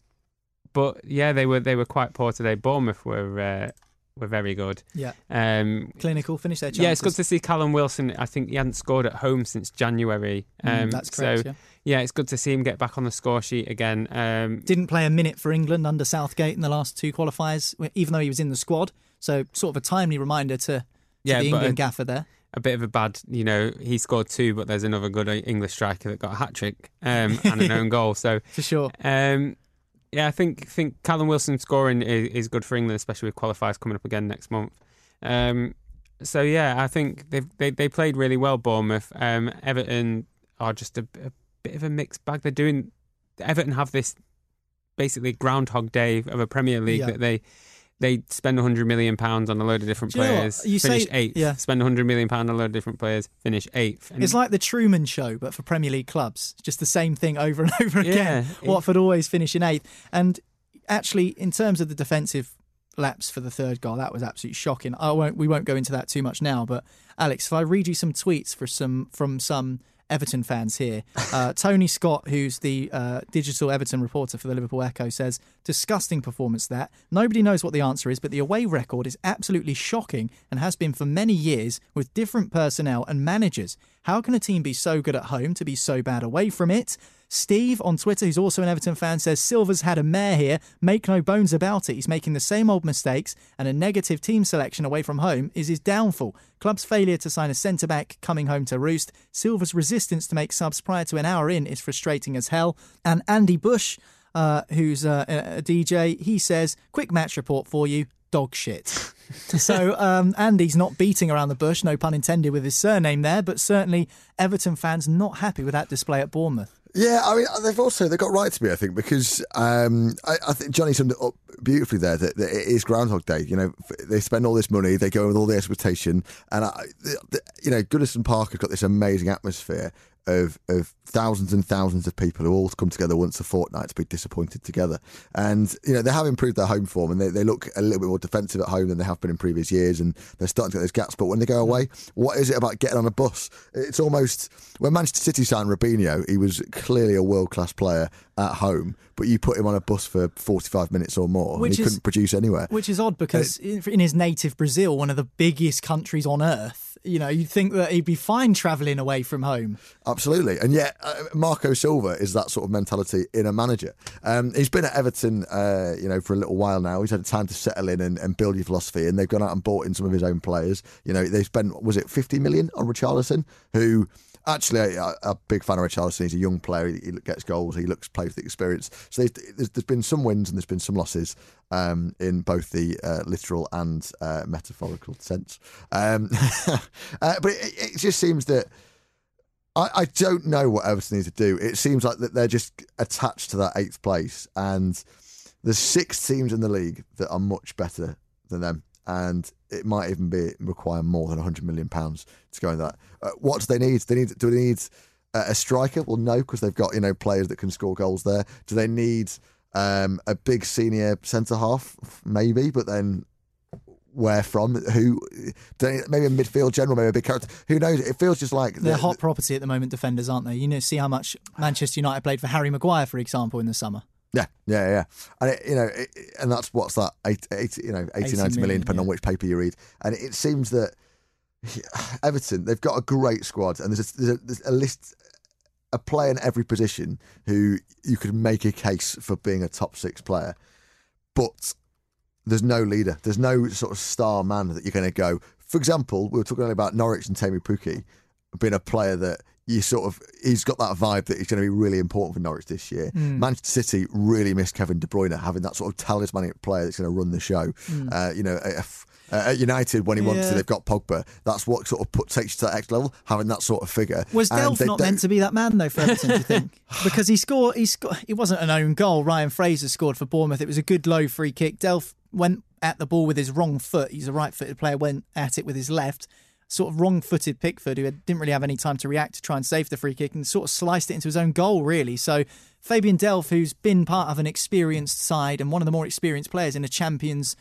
but yeah, they were they were quite poor today. Bournemouth were uh, were very good. Yeah, Um, clinical finish their chances. yeah, it's good to see Callum Wilson. I think he hadn't scored at home since January. Mm, Um, that's correct. So yeah. yeah, it's good to see him get back on the score sheet again. Um, Didn't play a minute for England under Southgate in the last two qualifiers, even though he was in the squad. So sort of a timely reminder to, to Yeah, the England uh, gaffer there. a bit of a bad, you know, he scored two, but there's another good English striker that got a hat trick um, and an own goal. So For sure. Um, yeah, I think think Callum Wilson scoring is, is good for England, especially with qualifiers coming up again next month. Um, so yeah, I think they've, they they played really well. Bournemouth, um, Everton are just a, a bit of a mixed bag. They're doing Everton have this basically Groundhog Day of a Premier League Yeah. that they. They spend 100 million pounds on a load of different Do you know players, You finish say- eighth. yeah. Spend 100 million pound on a load of different players, finish eighth. And It's like the Truman Show, but for Premier League clubs. Just the same thing over and over again. Yeah, Watford always finish in eighth. And actually, in terms of the defensive lapse for the third goal, that was absolutely shocking. I won't. We won't go into that too much now. But Alex, if I read you some tweets for some from some Everton fans here, uh, Tony Scott, who's the uh, digital Everton reporter for the Liverpool Echo, says disgusting performance. That nobody knows what the answer is, but the away record is absolutely shocking and has been for many years with different personnel and managers. How can a team be so good at home to be so bad away from it? Steve on Twitter, who's also an Everton fan, says Silva's had a mare here. Make no bones about it. He's making the same old mistakes, and a negative team selection away from home is his downfall. Club's failure to sign a centre back coming home to roost. Silva's resistance to make subs prior to an hour in is frustrating as hell. And Andy Bush, uh, who's uh, a DJ, he says, Quick match report for you dog shit. so um, Andy's not beating around the bush, no pun intended with his surname there, but certainly Everton fans not happy with that display at Bournemouth. Yeah, I mean, they've also they've got right to be, I think, because um, I, I think Johnny summed it up beautifully there that, that it is Groundhog Day. You know, they spend all this money, they go with all the expectation, and I, the, the, you know, Goodison Park has got this amazing atmosphere of of thousands and thousands of people who all come together once a fortnight to be disappointed together. And you know, they have improved their home form, and they, they look a little bit more defensive at home than they have been in previous years, and they're starting to get those gaps. But when they go mm. away, what is it about getting on a bus? It's almost when Manchester City signed Robinho, he was clearly a world class player at home, but you put him on a bus for forty five minutes or more, Which and he is- couldn't produce anywhere. Which is odd because in, in his native Brazil, one of the biggest countries on earth, you know, you'd think that he'd be fine travelling away from home. Absolutely, and yet uh, Marco Silva is that sort of mentality in a manager. Um, he's been at Everton, uh, you know, for a little while now. He's had time to settle in and, and build your philosophy, and they've gone out and bought in some of his own players. You know, they spent was it fifty million on Richarlison, who. Actually, a big fan of Richarlison. He's a young player. He he gets goals. He looks plays with experience. So there's, there's, there's been some wins and there's been some losses um, in both the uh, literal and uh, metaphorical sense. Um, uh, but it, it just seems that I, I don't know what Everton need to do. It seems like that they're just attached to that eighth place, and there's six teams in the league that are much better than them, and it might even be require more than 100 million pounds to go in that. Uh, what do they need? They need do they need uh, a striker? Well, no, because they've got you know players that can score goals there. Do they need um, a big senior centre half? Maybe, but then where from? Who? They- Maybe a midfield general, maybe a big character. Who knows? It feels just like They're the- hot property at the moment, defenders, aren't they? You know, see how much Manchester United played for Harry Maguire, for example, in the summer. Yeah, yeah, yeah. And it, you know, it, and that's what's that? Eight, eight, you know, 80, 80 90 million, million, depending on which paper you read. And it seems that Everton, they've got a great squad, and there's a, there's a, there's a list, a player in every position who you could make a case for being a top six player, but there's no leader. There's no sort of star man that you're going to go. for example, we were talking about Norwich and Teemu Pukki being a player that you sort of he's got that vibe that he's going to be really important for Norwich this year. Hmm. Manchester City really miss Kevin De Bruyne having that sort of talismanic player that's going to run the show. Uh, you know, if, uh, at United when he wants. Yeah. to, they've got Pogba. That's what sort of put, takes you to that next level, having that sort of figure. Was Delph not don't- meant to be that man though for Everton? do you think? Because he scored, he scored. It wasn't an own goal. Ryan Fraser scored for Bournemouth. It was a good low free kick. Delph went at the ball with his wrong foot. He's a right-footed player. Went at it with his left. Sort of wrong-footed Pickford, who didn't really have any time to react to try and save the free kick, and sort of sliced it into his own goal. Really. So Fabian Delph, who's been part of an experienced side and one of the more experienced players in a Champions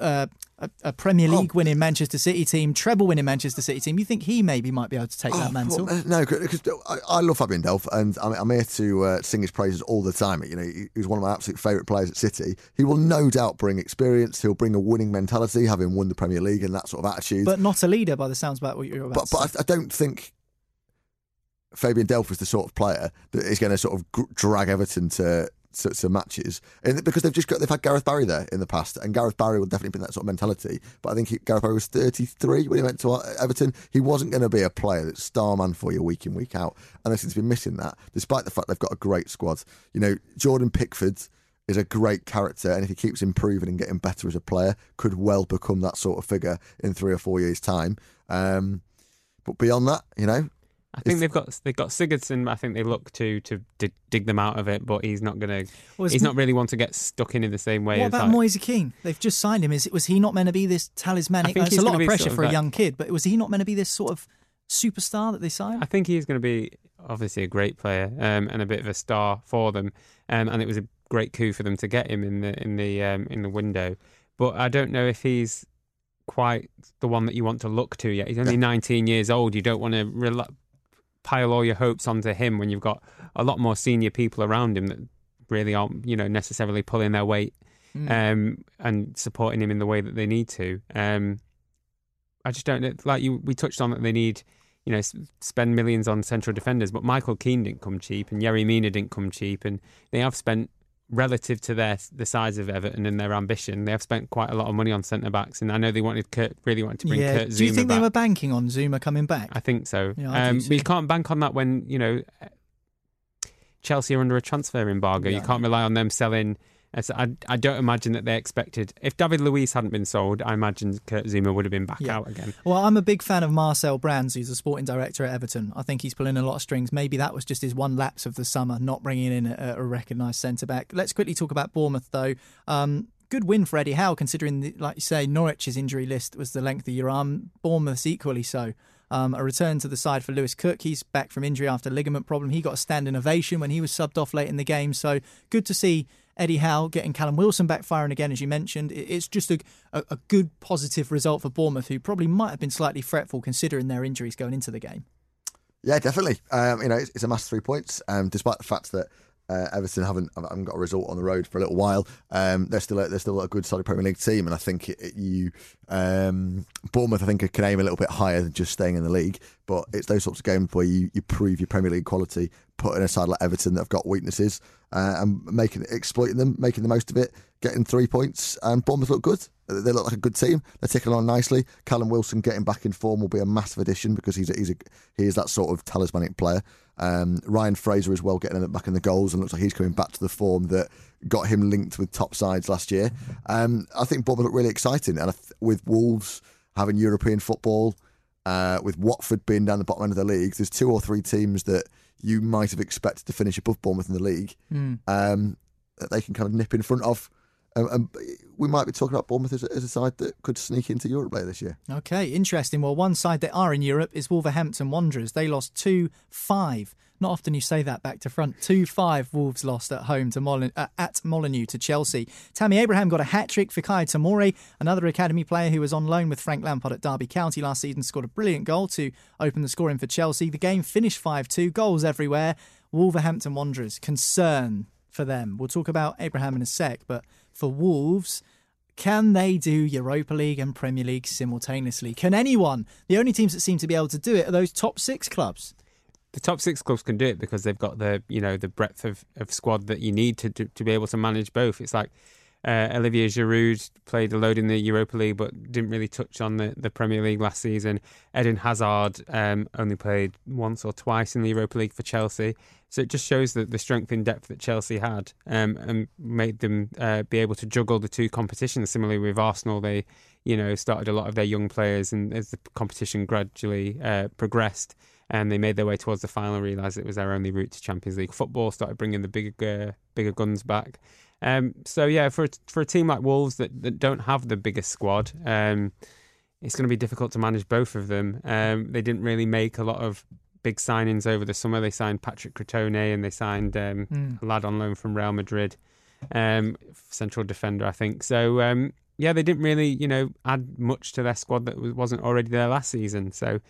uh, a, a Premier Oh. League winning Manchester City team, treble winning Manchester City team. You think he maybe might be able to take that mantle? Well, uh, no, because I, I love Fabian Delph, and I'm, I'm here to uh, sing his praises all the time. You know, he- he's one of my absolute favourite players at City. He will no doubt bring experience. He'll bring a winning mentality, having won the Premier League and that sort of attitude. but not a leader by the sounds about what you're about. but, but. I, I don't think Fabian Delph is the sort of player that is going to sort of drag Everton to. To, to matches. And because they've just got they've had Gareth Barry there in the past and Gareth Barry will definitely bring that sort of mentality. But I think he, Gareth Barry was 33 when he went to uh, Everton. He wasn't going to be a player that's star man for you week in week out and they seem to be missing that despite the fact they've got a great squad. You know Jordan Pickford is a great character and if he keeps improving and getting better as a player could well become that sort of figure in three or four years time. Um, but beyond that, you know, I think they've got they've got Sigurdsson. I think they look to to dig, dig them out of it, but he's not going to. Was He's not really one to get stuck in in the same way. What about like, Moise Kean? They've just signed him. Is was he not meant to be this talismanic? I think it's a lot of pressure sort of for a young kid, but was he not meant to be this sort of superstar that they signed? I think he's going to be obviously a great player um, and a bit of a star for them, um, and it was a great coup for them to get him in the in the um, in the window. But I don't know if he's quite the one that you want to look to yet. He's only 19 years old. You don't want to rel- pile all your hopes onto him when you've got a lot more senior people around him that really aren't you know necessarily pulling their weight Hmm. um, and supporting him in the way that they need to. Um, I just don't know. Like you, we touched on that they need, you know, spend millions on central defenders, but Michael Keane didn't come cheap, and Yerry Mina didn't come cheap, and they have spent relative to their the size of Everton and their ambition, they have spent quite a lot of money on centre backs, and I know they wanted Kurt, really wanted to bring yeah. Kurt Do you think back. they were banking on Zouma coming back? I think so. Yeah, um, but you can't bank on that when you know Chelsea are under a transfer embargo. You can't rely on them selling. I, I don't imagine that they expected. If David Luiz hadn't been sold, I imagine Kurt Zouma would have been back Yeah. out again. Well, I'm a big fan of Marcel Brands, who's the sporting director at Everton. I think he's pulling a lot of strings. Maybe that was just his one lapse of the summer, not bringing in a, a recognised centre back. Let's quickly talk about Bournemouth, though. Um, good win for Eddie Howe, considering, the, like you say, Norwich's injury list was the length of your arm. Bournemouth's equally so. Um, a return to the side for Lewis Cook. He's back from injury after ligament problem. He got a standing ovation when he was subbed off late in the game. So good to see Eddie Howe getting Callum Wilson back firing again, as you mentioned. It's just a, a, good positive result for Bournemouth, who probably might have been slightly fretful considering their injuries going into the game. Yeah, definitely. Um, you know, it's, it's a massive three points, um, despite the fact that uh, Everton haven't haven't got a result on the road for a little while. Um, they're still a, they're still a good solid Premier League team, and I think it, it- you um, Bournemouth I think can aim a little bit higher than just staying in the league. But it's those sorts of games where you, you prove your Premier League quality, putting a side like Everton that have got weaknesses uh, and making exploiting them, making the most of it, getting three points. And Bournemouth look good. They look like a good team. They're ticking along nicely. Callum Wilson getting back in form will be a massive addition because he's a, he's a, he is that sort of talismanic player. Um, Ryan Fraser as well getting back in the goals and looks like he's coming back to the form that got him linked with top sides last year. Um, I think Bournemouth look really exciting, and I th- with Wolves having European football, uh, with Watford being down the bottom end of the league, there's two or three teams that you might have expected to finish above Bournemouth in the league um, that they can kind of nip in front of. Um, and we might be talking about Bournemouth as a, as a side that could sneak into Europe later this year. Okay, interesting. Well, one side that are in Europe is Wolverhampton Wanderers. They lost 2 5. Not often you say that back to front. 2 5 Wolves lost at home to Molyn- uh, at Molineux to Chelsea. Tammy Abraham got a hat trick Fikayo Tomori, another academy player who was on loan with Frank Lampard at Derby County last season, scored a brilliant goal to open the scoring for Chelsea. The game finished 5 2, goals everywhere. Wolverhampton Wanderers, concern for them. We'll talk about Abraham in a sec, but for Wolves, can they do Europa League and Premier League simultaneously? Can anyone? The only teams that seem to be able to do it are those top six clubs. The top six clubs can do it because they've got the you know the breadth of, of squad that you need to, to to be able to manage both. It's like Uh, Olivier Giroud played a load in the Europa League, but didn't really touch on the, the Premier League last season. Eden Hazard um, only played once or twice in the Europa League for Chelsea. So it just shows that the strength in depth that Chelsea had um, and made them uh, be able to juggle the two competitions. Similarly with Arsenal, they you know started a lot of their young players, and as the competition gradually uh, progressed, and they made their way towards the final, realised it was their only route to Champions League football. Started bringing the bigger bigger guns back. Um, so yeah, for a, for a team like Wolves that, that don't have the biggest squad, um, it's going to be difficult to manage both of them. Um, they didn't really make a lot of big signings over the summer. They signed Patrick Cutrone and they signed um, mm. a lad on loan from Real Madrid, um, central defender, I think. So um, yeah, they didn't really you know add much to their squad that wasn't already there last season. So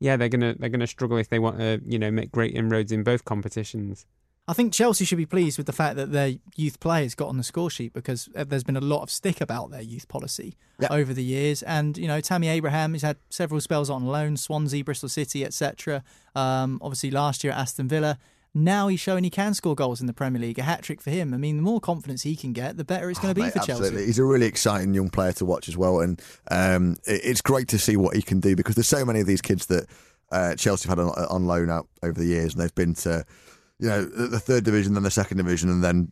yeah, they're gonna they're gonna struggle if they want to you know make great inroads in both competitions. I think Chelsea should be pleased with the fact that their youth players got on the score sheet because uh, there's been a lot of stick about their youth policy yep. over the years. And, you know, Tammy Abraham has had several spells on loan, Swansea, Bristol City, etc. Um, obviously, last year at Aston Villa. Now he's showing he can score goals in the Premier League, a hat trick for him. I mean, the more confidence he can get, the better it's going to oh, be mate, for absolutely. Chelsea. He's a really exciting young player to watch as well. And um, it's great to see what he can do because there's so many of these kids that uh, Chelsea have had on, on loan out over the years and they've been to you know the third division, then the second division, and then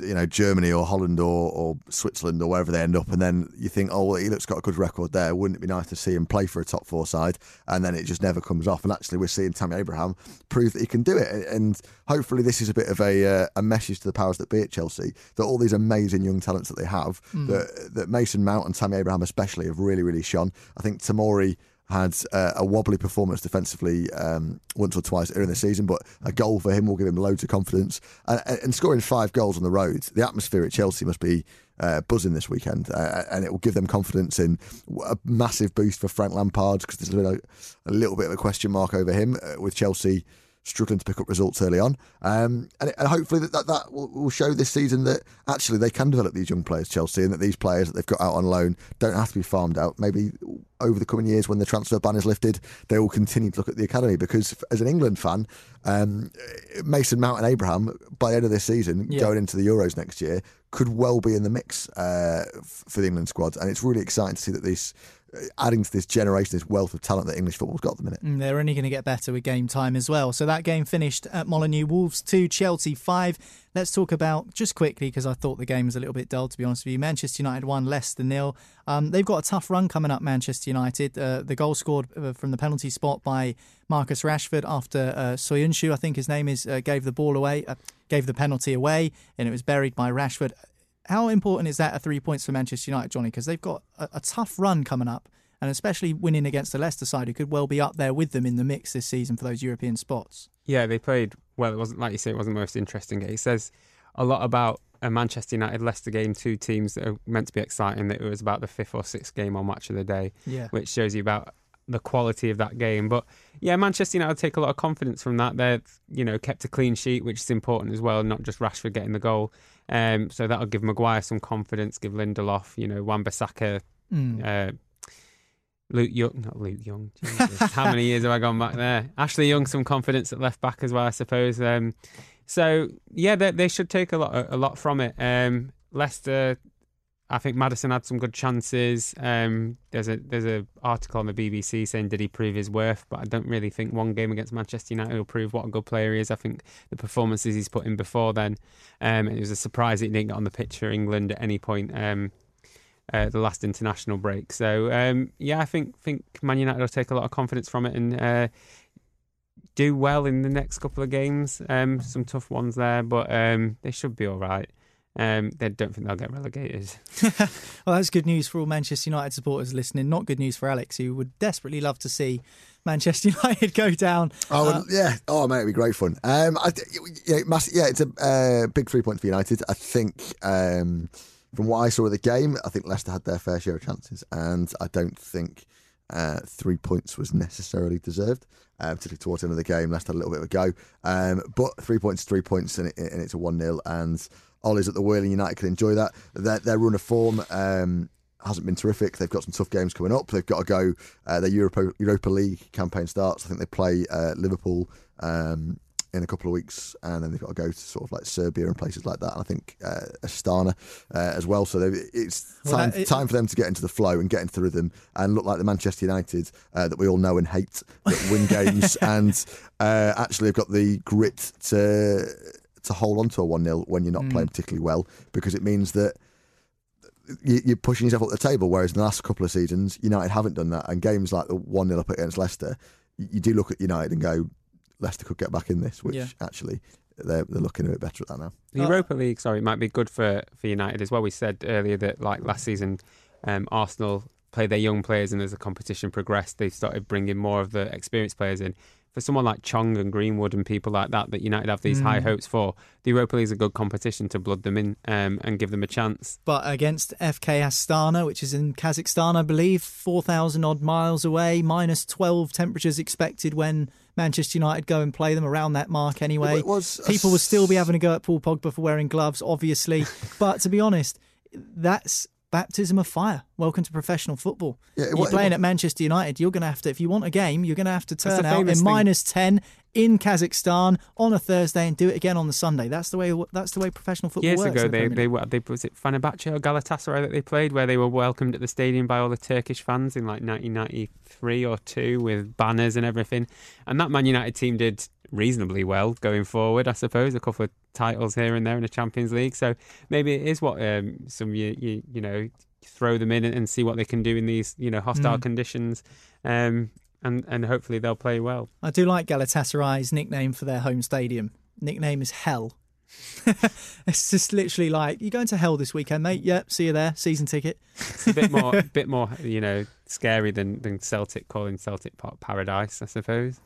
you know Germany or Holland or, or Switzerland or wherever they end up, and then you think, oh, well, he looks got a good record there. Wouldn't it be nice to see him play for a top four side? And then it just never comes off. And actually, we're seeing Tammy Abraham prove that he can do it. And hopefully, this is a bit of a uh, a message to the powers that be at Chelsea that all these amazing young talents that they have, mm. that that Mason Mount and Tammy Abraham especially have really really shone. I think Tomori had uh, a wobbly performance defensively um, once or twice in the season, but a goal for him will give him loads of confidence. And, and scoring five goals on the road, the atmosphere at Chelsea must be uh, buzzing this weekend, uh, and it will give them confidence in a massive boost for Frank Lampard because there's a, a, little bit of a question mark over him uh, with Chelsea struggling to pick up results early on. Um, and, and, hopefully that, that, that will, will, show this season that actually they can develop these young players, Chelsea, and that these players that they've got out on loan don't have to be farmed out. Maybe over the coming years when the transfer ban is lifted, they will continue to look at the academy because as an England fan, um, Mason Mount and Abraham, by the end of this season, yeah. going into the Euros next year, could well be in the mix uh, for the England squad. And it's really exciting to see that these adding to this generation, this wealth of talent that English football's got at the minute. Mm, they're only going to get better with game time as well. So that game finished at Molineux. Wolves 2, Chelsea 5. Let's talk about, just quickly, because I thought the game was a little bit dull, to be honest with you. Manchester United won 1, Leicester nil. Um, they've got a tough run coming up, Manchester United. Uh, the goal scored uh, from the penalty spot by Marcus Rashford after uh, Soyuncu, I think his name is, uh, gave the ball away, uh, gave the penalty away, and it was buried by Rashford. How important is that, a three points for Manchester United, Johnny? Because they've got a, a tough run coming up and especially winning against the Leicester side, who could well be up there with them in the mix this season for those European spots. Yeah, they played well. It wasn't like you say; it wasn't the most interesting game. It says a lot about a Manchester United Leicester game, two teams that are meant to be exciting. That it was about the fifth or sixth game on Match of the Day, yeah. which shows you about the quality of that game. But yeah, Manchester United take a lot of confidence from that. They've you know kept a clean sheet, which is important as well, not just Rashford getting the goal. Um, so that'll give Maguire some confidence, give Lindelof, you know, Wan-Bissaka, mm. uh, Luke Young, not Luke Young. How many years have I gone back there? Ashley Young, some confidence at left back as well, I suppose. Um, so yeah, they, they, should take a lot a lot from it. Um, Leicester, I think Maddison had some good chances. Um, there's a there's a article on the BBC saying did he prove his worth, but I don't really think one game against Manchester United will prove what a good player he is. I think the performances he's put in before then, um, it was a surprise that he didn't get on the pitch for England at any point. Um, uh, the last international break. So um, yeah, I think think Man United will take a lot of confidence from it and uh, do well in the next couple of games. Um, some tough ones there, but um, they should be all right. Um, they don't think they'll get relegated. well, that's good news for all Manchester United supporters listening. Not good news for Alex, who would desperately love to see Manchester United go down. Oh uh, yeah, oh mate, it'd be great fun. Um, I, yeah, yeah, it's a uh, big three points for United. I think. Um, from what I saw of the game, I think Leicester had their fair share of chances, and I don't think uh, three points was necessarily deserved. Uh, particularly towards the end of the game, Leicester had a little bit of a go, um, but three points, three points, and, it, and it's a one 0 And Ole's at the wheel, and United can enjoy that. Their, their run of form. Um, hasn't been terrific. They've got some tough games coming up. They've got to go. Uh, their Europa, Europa League campaign starts. I think they play uh, Liverpool um, in a couple of weeks, and then they've got to go to sort of like Serbia and places like that. And I think uh, Astana uh, as well. So it's Well, time that- it- time for them to get into the flow and get into the rhythm and look like the Manchester United uh, that we all know and hate that win games and uh, actually have got the grit to to hold on to a one 0 when you're not playing particularly well because it means that you- you're pushing yourself up the table. Whereas in the last couple of seasons, United haven't done that. And games like the 1 0 up against Leicester, you you do look at United and go, Leicester could get back in this, which Yeah. actually they're, they're looking a bit better at that now. The Uh, Europa League, sorry, it might be good for, for United as well. We said earlier that like last season, um, Arsenal played their young players, and as the competition progressed, they started bringing more of the experienced players in. For someone like Chong and Greenwood and people like that, that United have these high Mm. hopes for, the Europa League is a good competition to blood them in um, and give them a chance. But against FK Astana, which is in Kazakhstan, I believe, 4,000 odd miles away, minus 12 temperatures expected when Manchester United go and play them around that mark anyway. It was a People will still be having a go at Paul Pogba for wearing gloves, obviously. but to be honest, that's baptism of fire. Welcome to professional football. Yeah, you're it playing wa- at Manchester United. You're going to have to, if you want a game, you're going to have to turn out in minus 10 in Kazakhstan on a Thursday and do it again on the Sunday. That's the way. That's the way professional football Years works. ago, the they, they were they was it Fenerbahce or Galatasaray that they played, where they were welcomed at the stadium by all the Turkish fans in like 1993 or two with banners and everything. And that Man United team did reasonably well going forward, I suppose. A couple of titles here and there in the Champions League. So maybe it is what um, some you, you you know throw them in and see what they can do in these you know hostile Mm. conditions. Um, and, and hopefully they'll play well. I do like Galatasaray's nickname for their home stadium. Nickname is Hell. it's just literally like you're going to hell this weekend, mate. Yep, see you there. Season ticket. It's a bit more, bit more, you know, scary than, than Celtic calling Celtic pa- paradise, I suppose.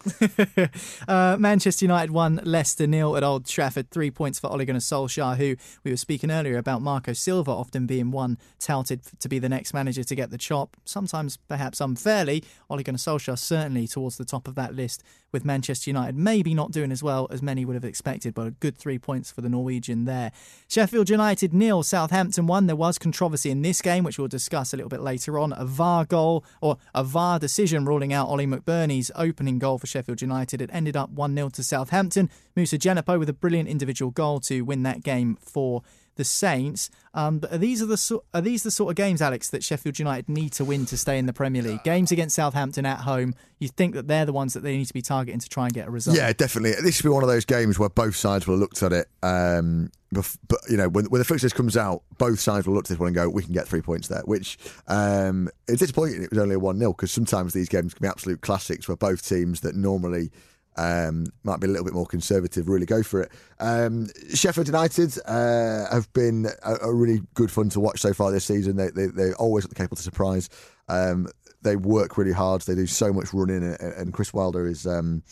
uh, Manchester United won Leicester nil at Old Trafford. Three points for Ole Gunnar Solskjaer, who we were speaking earlier about Marco Silva often being one touted to be the next manager to get the chop. Sometimes, perhaps unfairly, Ole Gunnar Solskjaer certainly towards the top of that list. With Manchester United maybe not doing as well as many would have expected, but a good three points for the Norwegian there. Sheffield United nil, Southampton one. There was controversy in this game, which we'll discuss a little bit later on. A VAR goal or a VAR decision ruling out Oli McBurnie's opening goal for Sheffield United. It ended up 1 0 to Southampton. Moussa Djenepo with a brilliant individual goal to win that game for the Saints. Um, but are these are the so- are these the sort of games, Alex, that Sheffield United need to win to stay in the Premier League? Games against Southampton at home. You think that they're the ones that they need to be targeting to try and get a result? Yeah, definitely. This should be one of those games where both sides will have looked at it. Um, but you know, when, when the fixtures comes out, both sides will look at this one and go, "We can get three points there." Which um, it's disappointing. It was only a one 0 because sometimes these games can be absolute classics where both teams that normally um, might be a little bit more conservative really go for it. Um, Sheffield United uh, have been a, a really good fun to watch so far this season. They, they, they're always capable to surprise. Um, they work really hard. They do so much running, and, and Chris Wilder is. Um,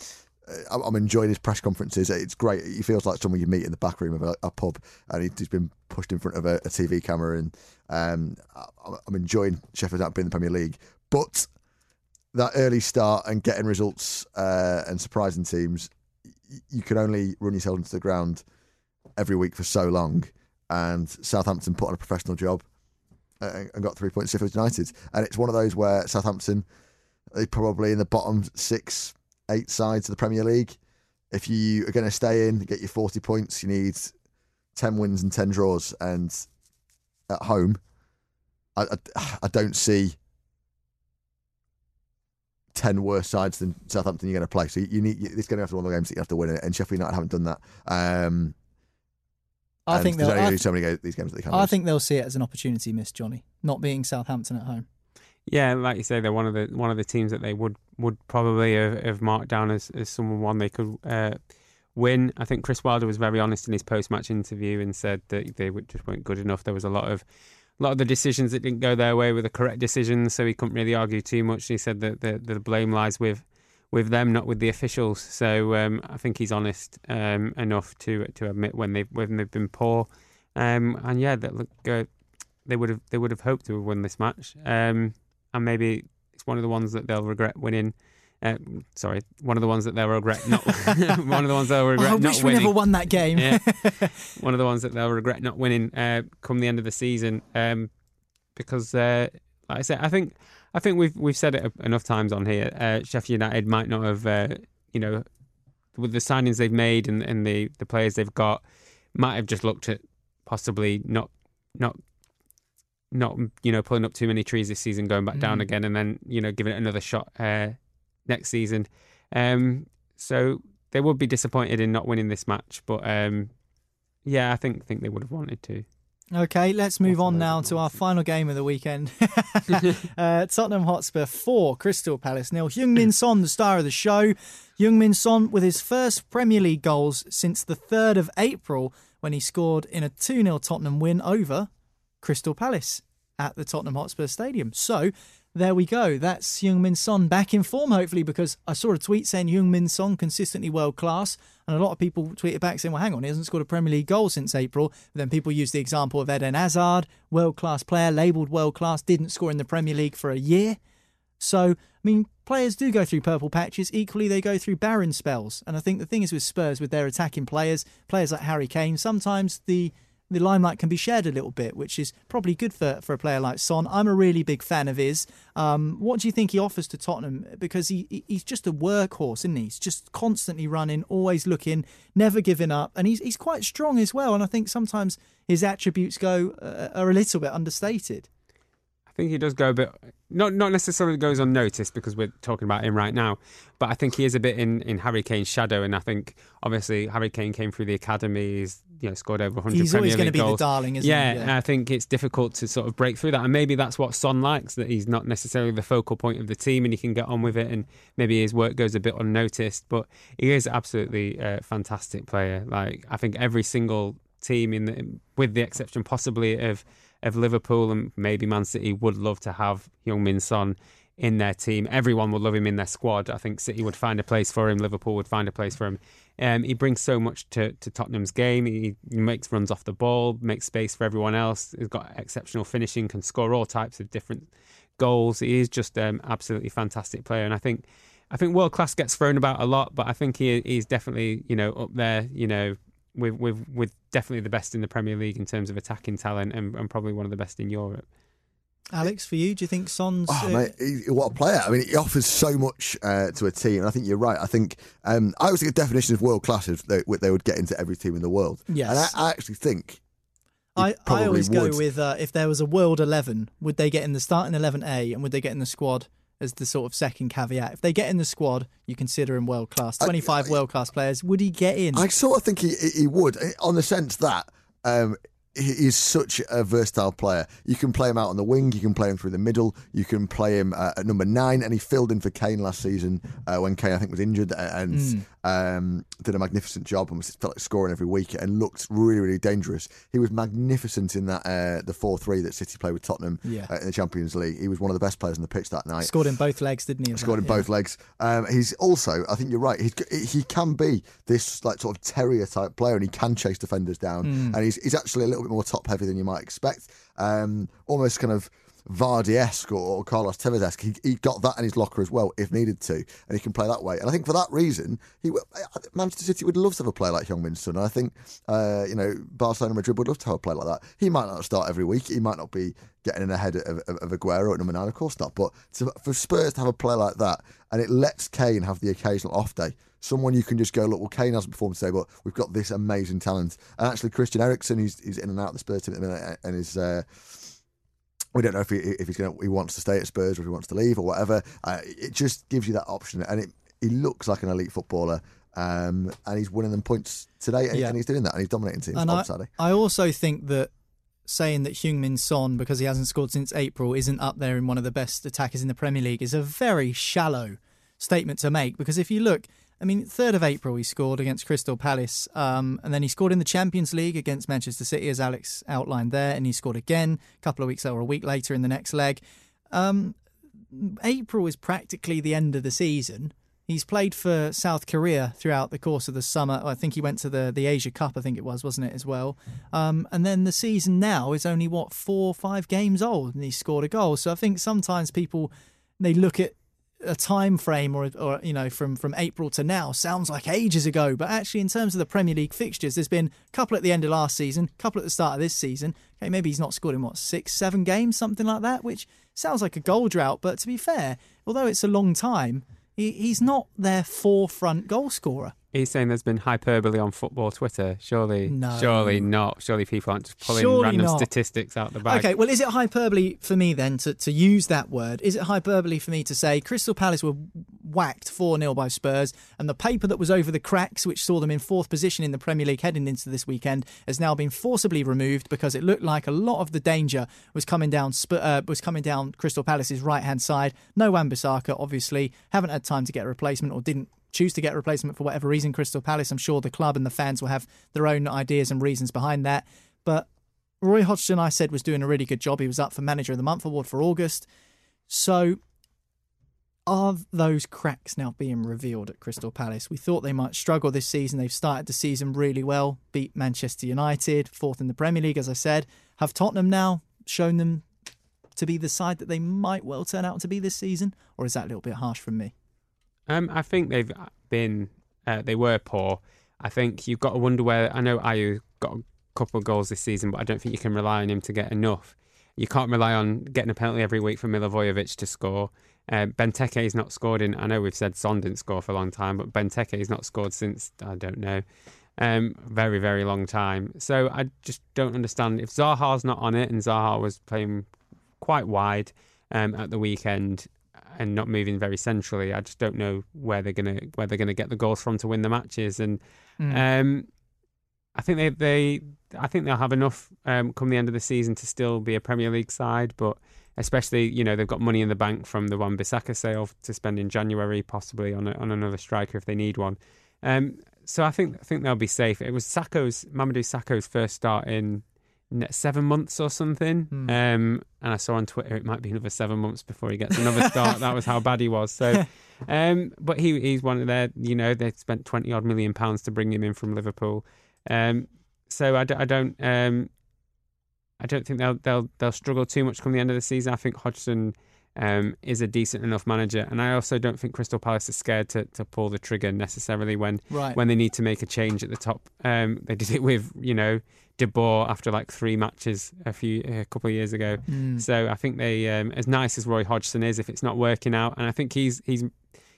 I'm I'm enjoying his press conferences. It's great. He feels like someone you meet in the back room of a, a pub, and he- he's been pushed in front of a, a TV camera. And um, I'm enjoying Sheffield United being in the Premier League, but that early start and getting results uh, and surprising teams, you can only run yourself into the ground every week for so long. And Southampton put on a professional job uh, and got three points. Sheffield United, and it's one of those where Southampton they probably in the bottom six, eight sides of the Premier League. If you are going to stay in, get your forty points, you need ten wins and ten draws. And at home, I, I, I don't see ten worse sides than Southampton you're going to play. So you need it's going to have to be one of the games that you have to win, it, and Sheffield United haven't done that. Um, I think there's they'll. only I, so many ga- these games that they can. I lose. think they'll see it as an opportunity, Miss Johnny, not being Southampton at home. Yeah, like you say, they're one of the one of the teams that they would would probably have, have marked down as, as someone one they could uh, win. I think Chris Wilder was very honest in his post match interview and said that they just weren't good enough. There was a lot of a lot of the decisions that didn't go their way were the correct decisions, so he couldn't really argue too much. He said that the, the blame lies with with them, not with the officials. So um, I think he's honest um, enough to to admit when they when they've been poor. Um, and yeah, that look, uh, they would have they would have hoped to have won this match. Um, and maybe it's one of the ones that they'll regret winning. Uh, sorry, one of the ones that they'll regret not. one of the ones they'll regret I not wish we never won that game. Yeah. one of the ones that they'll regret not winning uh, come the end of the season. Um, because, uh, like I said, I think I think we've we've said it enough times on here. Uh, Sheffield United might not have, uh, you know, with the signings they've made and, and the the players they've got, might have just looked at possibly not not not you know pulling up too many trees this season, going back down Mm. again, and then you know giving it another shot uh, next season. Um, so they would be disappointed in not winning this match, but um, yeah, I think think they would have wanted to. Okay, let's move on now to our final game of the weekend. uh, Tottenham Hotspur 4, Crystal Palace nil. Heung-Min Son, the star of the show. Heung-Min Son with his first Premier League goals since the 3rd of April when he scored in a 2-0 Tottenham win over Crystal Palace at the Tottenham Hotspur Stadium. So there we go. That's Heung-Min Son back in form, hopefully, because I saw a tweet saying Heung-Min Son consistently world class. And a lot of people tweeted back saying, well, hang on, he hasn't scored a Premier League goal since April. But then people use the example of Eden Hazard, world class player, labelled world class, didn't score in the Premier League for a year. So, I mean, players do go through purple patches. Equally, they go through barren spells. And I think the thing is with Spurs, with their attacking players, players like Harry Kane, sometimes the the limelight can be shared a little bit, which is probably good for, for a player like Son. I'm a really big fan of his. Um, what do you think he offers to Tottenham? Because he he- he's just a workhorse, isn't he? He's just constantly running, always looking, never giving up, and he's he's quite strong as well. And I think sometimes his attributes go uh, are a little bit understated. I think he does go a bit not not necessarily goes unnoticed because we're talking about him right now, but I think he is a bit in, in Harry Kane's shadow, and I think obviously Harry Kane came through the academy, he's you know scored over 100 He's Premier always going to be goals. the darling, isn't yeah, he? and I think it's difficult to sort of break through that, and maybe that's what Son likes that he's not necessarily the focal point of the team, and he can get on with it, and maybe his work goes a bit unnoticed. But he is absolutely a fantastic player. Like I think every single team in the, with the exception possibly of of Liverpool and maybe Man City would love to have Young Min Son in their team. Everyone would love him in their squad. I think City would find a place for him. Liverpool would find a place for him. Um, he brings so much to, to Tottenham's game. He, makes runs off the ball, makes space for everyone else. He's got exceptional finishing, can score all types of different goals. He is just um, absolutely fantastic player, and I think I think world class gets thrown about a lot, but I think he he's definitely you know up there. You know with with with definitely the best in the Premier League in terms of attacking talent, and, and probably one of the best in Europe. Alex, for you, do you think Son's? Oh, uh, mate, he, what a player! I mean, he offers so much uh, to a team, and I think you're right. I think um, I always think a definition of world class is they, they would get into every team in the world. Yes. and I, I actually think I, I probably always go with uh, if there was a world 11, would they get in the starting 11A and would they get in the squad as the sort of second caveat? If they get in the squad, you consider him world class. 25 world class players, would he get in? I sort of think he he would, eh, on the sense that um, he is such a versatile player. You can play him out on the wing, you can play him through the middle, you can play him uh, at number nine, and he filled in for Kane last season uh, when Kane I think was injured and Mm. um, did a magnificent job and was felt like scoring every week and looked really really dangerous. He was magnificent in that uh, the four three that City played with Tottenham Yeah. uh, in the Champions League. He was one of the best players on the pitch that night Scored in both legs, didn't he? scored that? in Yeah. both legs. Um, he's also, I think you're right. He's, he can be this like sort of terrier type player, and he can chase defenders down. Hmm. And he's he's actually a little bit more top heavy than you might expect. Um, almost kind of Vardy esque or, Carlos Tevez esque. He, he got that in his locker as well if needed to, and he can play that way. And I think for that reason, he Manchester City would love to have a player like Young Min Son. And I think uh, you know Barcelona, Madrid would love to have a player like that. He might not start every week. He might not be getting in ahead of, of, of Aguero at number nine, of course not. But to, for Spurs to have a player like that, and it lets Kane have the occasional off day. Someone you can just go, look, well, Kane hasn't performed today, but we've got this amazing talent. And actually, Christian Eriksen, he's, he's in and out of the Spurs team at the minute, and is uh, we don't know if he if he's going he wants to stay at Spurs or if he wants to leave or whatever. Uh, it just gives you that option, and it he looks like an elite footballer. Um, and he's winning them points today, and, Yeah. and he's doing that, and he's dominating teams. And on I, Saturday. I also think that saying that Heung-Min Son, because he hasn't scored since April, isn't up there in one of the best attackers in the Premier League is a very shallow statement to make. Because if you look, I mean, 3rd of April he scored against Crystal Palace, um, and then he scored in the Champions League against Manchester City, as Alex outlined there, and he scored again a couple of weeks or a week later in the next leg. Um, April is practically the end of the season. He's played for South Korea throughout the course of the summer. I think he went to the, the Asia Cup, I think it was, wasn't it, as well? Um, and then the season now is only, what, four or five games old, and he scored a goal. So I think sometimes people, they look at a time frame or, or you know from from April to now sounds like ages ago but actually in terms of the Premier League fixtures there's been a couple at the end of last season a couple at the start of this season. Okay maybe he's not scored in what six seven games something like that which sounds like a goal drought but to be fair although it's a long time he, he's not their forefront goal scorer He's saying there's been hyperbole on football Twitter. Surely, No. surely not. Surely people aren't just pulling Surely random not. statistics out the bag. Okay, well, is it hyperbole for me then to, to use that word? Is it hyperbole for me to say Crystal Palace were whacked 4 0 by Spurs and the paper that was over the cracks, which saw them in fourth position in the Premier League heading into this weekend, has now been forcibly removed because it looked like a lot of the danger was coming down uh, was coming down Crystal Palace's right hand side. No Wan-Bissaka, obviously, haven't had time to get a replacement or didn't choose to get a replacement for whatever reason. Crystal Palace, I'm sure the club and the fans will have their own ideas and reasons behind that. But Roy Hodgson, I said, was doing a really good job. He was up for Manager of the Month award for August. So, are those cracks now being revealed at Crystal Palace? We thought they might struggle this season. They've started the season really well, beat Manchester United, fourth in the Premier League, as I said. Have Tottenham now shown them to be the side that they might well turn out to be this season? Or is that a little bit harsh from me? Um, I think they've been uh, they were poor. I think you've got to wonder where. I know Ayew got a couple of goals this season, but I don't think you can rely on him to get enough. You can't rely on getting a penalty every week from Milivojevic to score. Uh, Benteke not scored in. I know we've said Son didn't score for a long time, but Benteke has not scored since I don't know, um, very very long time. So I just don't understand if Zaha's not on it, and Zaha was playing quite wide um, at the weekend and not moving very centrally. I just don't know where they're gonna where they're gonna get the goals from to win the matches. And um, I think they they I think they'll have enough um, come the end of the season to still be a Premier League side, but especially you know they've got money in the bank from the Wan Bissaka sale to spend in January, possibly on a, on another striker if they need one. Um, so I think I think they'll be safe. It was Sakho's Mamadou Sakho's first start in seven months or something. Um, and I saw on Twitter it might be another seven months before he gets another start. that was how bad he was. So, um, but he he's one of their. You know, they spent twenty odd million pounds to bring him in from Liverpool. Um, so I, d- I don't. Um, I don't think they'll they'll they'll struggle too much come the end of the season. I think Hodgson um, is a decent enough manager, and I also don't think Crystal Palace is scared to, to pull the trigger necessarily when Right. when they need to make a change at the top. Um, they did it with you know De Boer after like three matches a few a couple of years ago. So I think they, um, as nice as Roy Hodgson is, if it's not working out, and I think he's he's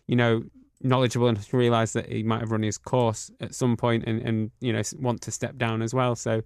you know knowledgeable enough to realise that he might have run his course at some point and and you know want to step down as well. So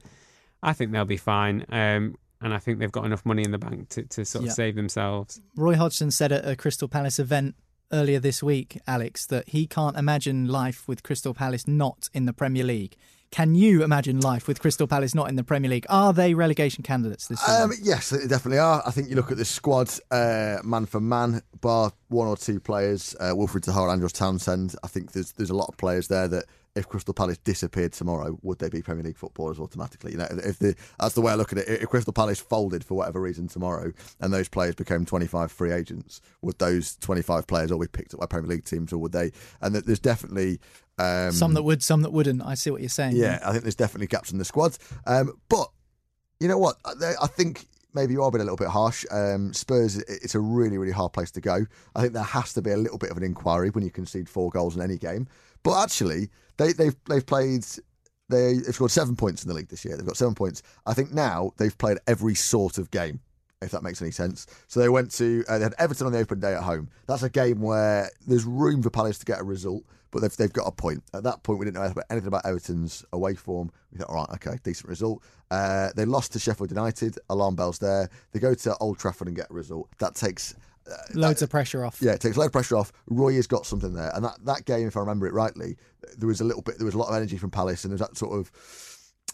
I think they'll be fine. Um, and I think they've got enough money in the bank to, to sort of Yeah. save themselves. Roy Hodgson said at a Crystal Palace event earlier this week, Alex, that he can't imagine life with Crystal Palace not in the Premier League. Can you imagine life with Crystal Palace not in the Premier League? Are they relegation candidates this season? Um, yes, they definitely are. I think you look at the squad, uh, man for man, bar one or two players, uh, Wilfred Zaha, Andros Townsend. I think there's there's a lot of players there that if Crystal Palace disappeared tomorrow, would they be Premier League footballers automatically? You know, if the that's the way I look at it. If Crystal Palace folded for whatever reason tomorrow, and those players became 25 free agents, would those 25 players all be picked up by Premier League teams, or would they? And there's definitely um, some that would, some that wouldn't. I see what you're saying. yeah, I think there's definitely gaps in the squads. Um, but you know what? I I think maybe you are being a little bit harsh. Um, Spurs, it's a really, really hard place to go. I think there has to be a little bit of an inquiry when you concede four goals in any game. But actually, they, they've they've played. They, they've scored seven points in the league this year. They've got seven points. I think now they've played every sort of game if that makes any sense. So they went to uh, they had Everton on the open day at home. That's a game where there's room for Palace to get a result, but they've they've got a point. At that point, we didn't know anything about Everton's away form. We thought, all right, okay, decent result. Uh, they lost to Sheffield United. Alarm bells there. They go to Old Trafford and get a result. That takes. Uh, Loads of pressure off. yeah, it takes a load of pressure off. Roy has got something there, and that, that game, if I remember it rightly, there was a little bit, there was a lot of energy from Palace, and there was that sort of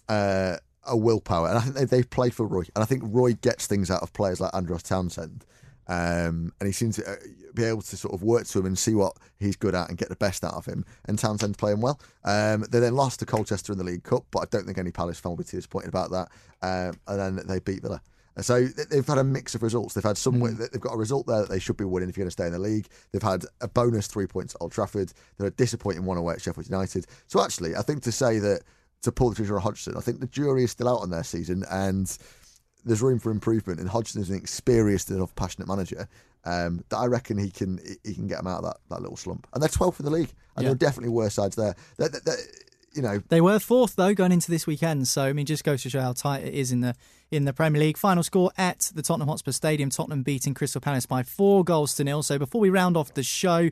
uh, a willpower, and I think they, they've played for Roy, and I think Roy gets things out of players like Andros Townsend, um, and he seems to uh, be able to sort of work to him and see what he's good at and get the best out of him. And Townsend's playing well. Um, they then lost to Colchester in the League Cup, but I don't think any Palace fan will be too disappointed about that. Um, and then they beat Villa. So they've had a mix of results. They've had some. They've got a result there that they should be winning if you're going to stay in the league. They've had a bonus three points at Old Trafford. They're a disappointing one away at Sheffield United. So actually, I think to say that to pull the trigger on Hodgson, I think the jury is still out on their season, and there's room for improvement. And Hodgson is an experienced enough, passionate manager um, that I reckon he can he can get them out of that, that little slump. And they're 12th in the league, and Yeah. there are definitely worse sides there. They're, they're- they're- you know, They were fourth though going into this weekend, so I mean, just goes to show how tight it is in the in the Premier League. Final score at the Tottenham Hotspur Stadium: Tottenham beating Crystal Palace by four goals to nil. So before we round off the show,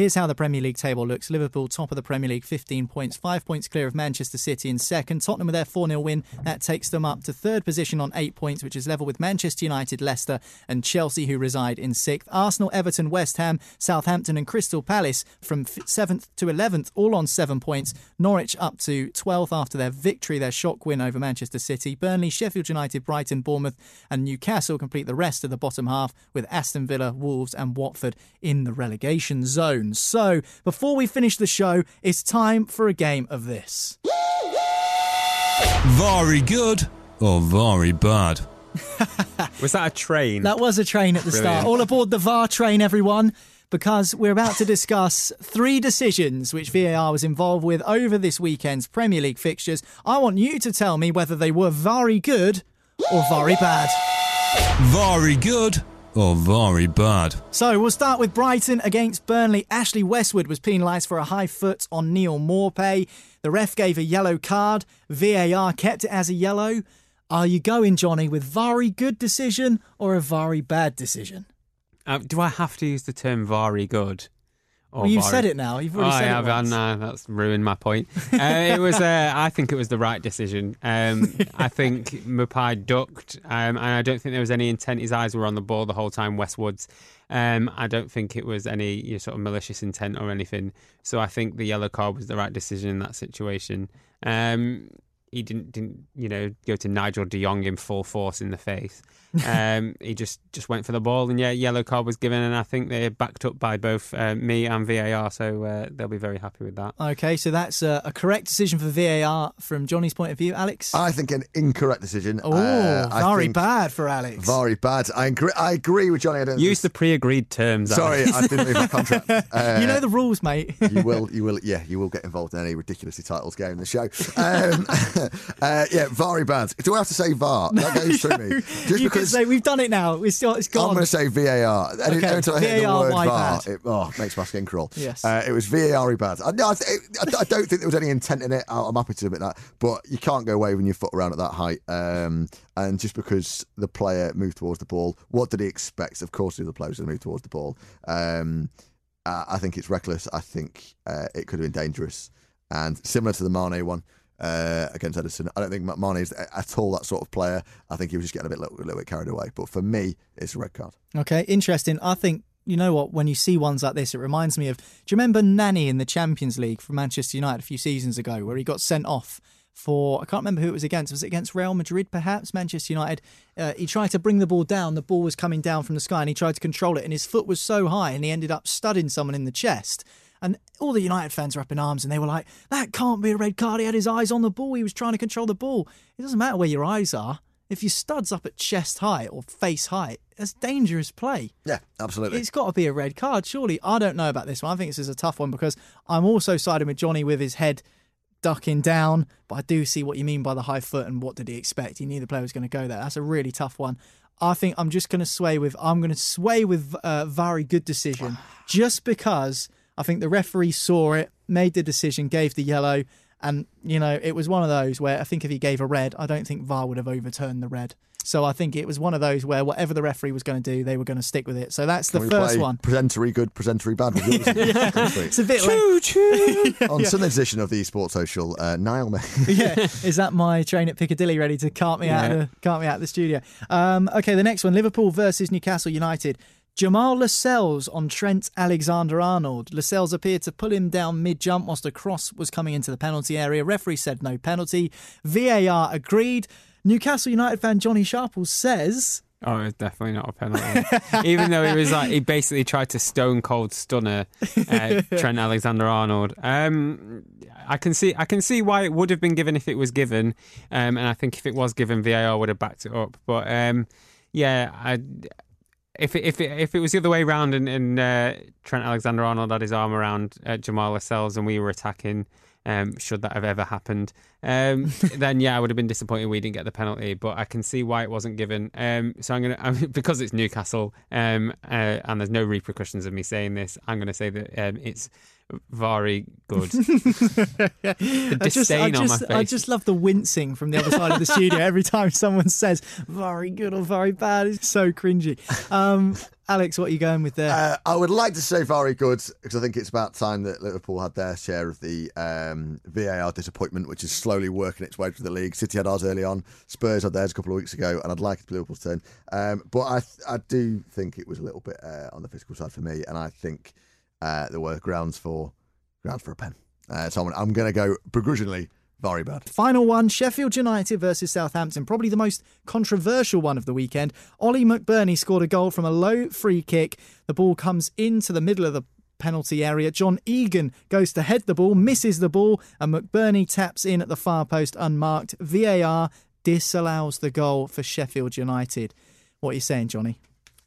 Here's how the Premier League table looks Liverpool, top of the Premier League, 15 points, five points clear of Manchester City in second. Tottenham with their 4 0 win, that takes them up to third position on eight points, which is level with Manchester United, Leicester, and Chelsea, who reside in sixth. Arsenal, Everton, West Ham, Southampton, and Crystal Palace from seventh to 11th, all on seven points. Norwich up to 12th after their victory, their shock win over Manchester City. Burnley, Sheffield United, Brighton, Bournemouth, and Newcastle complete the rest of the bottom half with Aston Villa, Wolves, and Watford in the relegation zone. So, before we finish the show, it's time for a game of this. Very good or very bad? Was that a train? That was a train at the start. All aboard the VAR train, everyone, because we're about to discuss three decisions which VAR was involved with over this weekend's Premier League fixtures. I want you to tell me whether they were very good or very bad. Very good or very bad? So we'll start with Brighton against Burnley. Ashley Westwood was penalised for a high foot on Neal Maupay. The ref gave a yellow card. VAR kept it as a yellow. Are you going, Johnny, with very good decision or a very bad decision? Uh, do I have to use the term very good? Well, you've said it now. You've Oh, already I said have. it uh, once. No, that's ruined my point. Uh, it was. Uh, I think it was the right decision. Um, I think Maupay ducked, um, and I don't think there was any intent. His eyes were on the ball the whole time. Westwood's. Um, I don't think it was any you know, sort of malicious intent or anything. So I think the yellow card was the right decision in that situation. Um, he didn't, didn't, you know, go to Nigel De Jong in full force in the face. Um, he just, just went for the ball, and yeah, yellow card was given, and I think they're backed up by both uh, me and VAR, so uh, they'll be very happy with that. Okay, so that's a, a correct decision for VAR from Johnny's point of view. Alex? I think an incorrect decision. oh, Uh, very bad for Alex. Very bad. I agree. I agree with Johnny. I don't. Use the pre-agreed terms. Sorry, I didn't read my contract. Uh, you know the rules, mate. you will, you will, yeah, you will get involved in any ridiculously titles game in the show. Um, uh, yeah, very bad. Do I have to say VAR? That goes through me. Just you can because say we've done it now. It's, it's I'm going to say VAR. Okay, time I hear the word VAR, it oh, makes my skin crawl. Yes. Uh, it was VAR bad. I, no, I, I, don't think there was any intent in it. I'm happy to admit that. But you can't go waving your foot around at that height. Um, and just because the player moved towards the ball, what did he expect? Of course, the other players to move towards the ball. Um, uh, I think it's reckless. I think uh, it could have been dangerous. And similar to the Mane one uh, against Ederson, I don't think Ma- Mane is at all that sort of player. I think he was just getting a bit little, little bit carried away. But for me, it's a red card. Okay, interesting. I think you know what? When you see ones like this, it reminds me of. Do you remember Nani in the Champions League for Manchester United a few seasons ago, where he got sent off for I can't remember who it was against. Was it against Real Madrid? Perhaps Manchester United. Uh, he tried to bring the ball down. The ball was coming down from the sky, and he tried to control it, and his foot was so high, and he ended up studding someone in the chest. And all the United fans were up in arms, and they were like, "That can't be a red card. He had his eyes on the ball. He was trying to control the ball. It doesn't matter where your eyes are." If your stud's up at chest height or face height, that's dangerous play. Yeah, absolutely. It's got to be a red card, surely. I don't know about this one. I think this is a tough one because I'm also siding with Johnny with his head ducking down, but I do see what you mean by the high foot and what did he expect. He knew the player was going to go there. That's a really tough one. I think I'm just going to sway with I'm going to sway with uh, very good decision, just because I think the referee saw it, made the decision, gave the yellow, and you know it was one of those where I think if he gave a red, I don't think VAR would have overturned the red. So I think it was one of those where whatever the referee was going to do, they were going to stick with it. So that's the Can we first one. Presentery good, presentery bad. yours? It's a bit choo, like, On Sunday's edition of the Sports Social, uh, Niall May. yeah. Is that my train at Piccadilly ready to cart me out of the cart me out of the studio? Um, okay, the next one: Liverpool versus Newcastle United. Jamal Lascelles on Trent Alexander Arnold. Lascelles appeared to pull him down mid jump whilst a cross was coming into the penalty area. Referee said no penalty. VAR agreed. Newcastle United fan Johnny Sharple says. Oh, it's definitely not a penalty. Even though he was like, he basically tried to stone cold stunner uh, Trent Alexander Arnold. Um, I can see, I can see why it would have been given if it was given, um, and I think if it was given, VAR would have backed it up. But um, yeah, I, if it, if it, if it was the other way around and, and uh, Trent Alexander Arnold had his arm around uh, Jamal Lascelles and we were attacking. Um, should that have ever happened, um, then yeah, I would have been disappointed we didn't get the penalty. But I can see why it wasn't given. Um, so I'm gonna I mean, because it's Newcastle, um, uh, and there's no repercussions of me saying this. I'm gonna say that um, it's very good. the I just, disdain I on my face. I just love the wincing from the other side of the studio every time someone says very good or very bad. It's so cringy. Um, Alex, what are you going with there? Uh, I would like to say very good because I think it's about time that Liverpool had their share of the um, VAR disappointment, which is slowly working its way through the league. City had ours early on, Spurs had theirs a couple of weeks ago, and I'd like it to be Liverpool's turn. Um, but I, I do think it was a little bit uh, on the physical side for me, and I think uh, there were grounds for grounds for a pen. Uh, so I'm, I'm going to go begrudgingly very bad. Final one Sheffield United versus Southampton, probably the most controversial one of the weekend. Oli McBurnie scored a goal from a low free kick. The ball comes into the middle of the penalty area. John Egan goes to head the ball, misses the ball, and McBurnie taps in at the far post unmarked. VAR disallows the goal for Sheffield United. What are you saying, Johnny?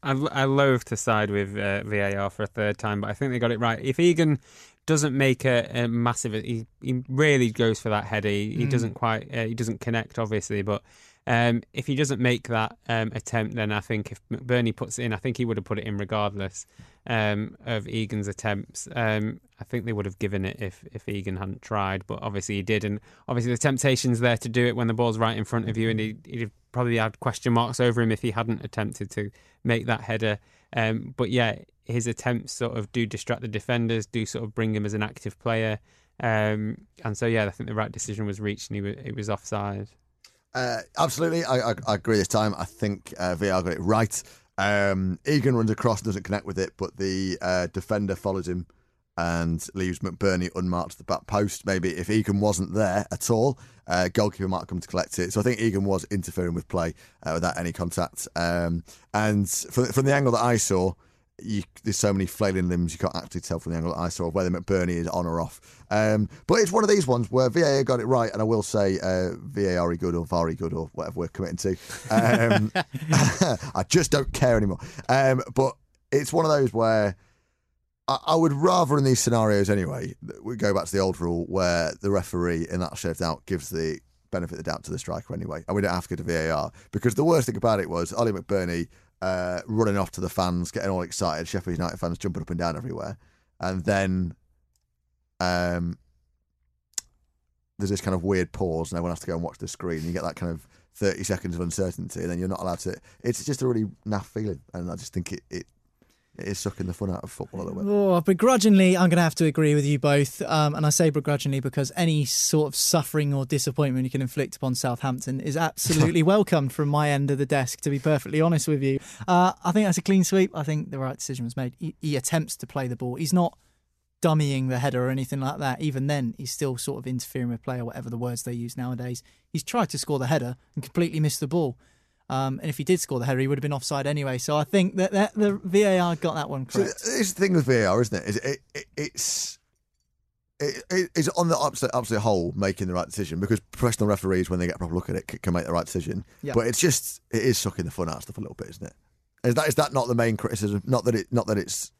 I, I loathe to side with uh, VAR for a third time, but I think they got it right. If Egan doesn't make a, a massive, he, he really goes for that header. He, he doesn't quite, uh, he doesn't connect, obviously, but um, if he doesn't make that um, attempt, then I think if McBurnie puts it in, I think he would have put it in regardless um, of Egan's attempts. Um, I think they would have given it if, if Egan hadn't tried, but obviously he did. And obviously the temptation's there to do it when the ball's right in front of you, and he, he'd probably had question marks over him if he hadn't attempted to make that header. Um, but yeah, his attempts sort of do distract the defenders, do sort of bring him as an active player. Um, and so, yeah, I think the right decision was reached and he was, it was offside. Uh, absolutely, I, I, I agree this time. I think uh, VR got it right. Um, Egan runs across, doesn't connect with it, but the uh, defender follows him and leaves McBurnie unmarked at the back post. Maybe if Egan wasn't there at all, uh, goalkeeper might come to collect it. So I think Egan was interfering with play uh, without any contact. Um, and from, from the angle that I saw, you, there's so many flailing limbs you can't actually tell from the angle that I saw whether McBurnie is on or off. Um, but it's one of these ones where VAR got it right, and I will say uh, VAR good or VAR good or whatever we're committing to. Um, I just don't care anymore. Um, but it's one of those where I, I would rather in these scenarios anyway, we go back to the old rule where the referee in that share out gives the benefit of the doubt to the striker anyway, and we don't have to go to VAR because the worst thing about it was Oli McBurnie uh, running off to the fans, getting all excited, Sheffield United fans jumping up and down everywhere, and then um, there's this kind of weird pause, and everyone has to go and watch the screen. And you get that kind of 30 seconds of uncertainty, and then you're not allowed to. It's just a really naff feeling, and I just think it, it it is sucking the fun out of football a little bit. Oh, begrudgingly, I'm going to have to agree with you both. Um, and I say begrudgingly because any sort of suffering or disappointment you can inflict upon Southampton is absolutely welcomed from my end of the desk, to be perfectly honest with you. Uh, I think that's a clean sweep. I think the right decision was made. He, he attempts to play the ball. He's not dummying the header or anything like that. Even then, he's still sort of interfering with play or whatever the words they use nowadays. He's tried to score the header and completely missed the ball. Um, and if he did score the header, he would have been offside anyway. So I think that, that the VAR got that one So correct. it's the thing with VAR, isn't it? Is it, it it's it, it, it's on the absolute, absolute whole making the right decision because professional referees, when they get a proper look at it, can make the right decision. Yeah. But it's just it is sucking the fun out of stuff a little bit, isn't it? Is that is that not the main criticism? Not that it not that it's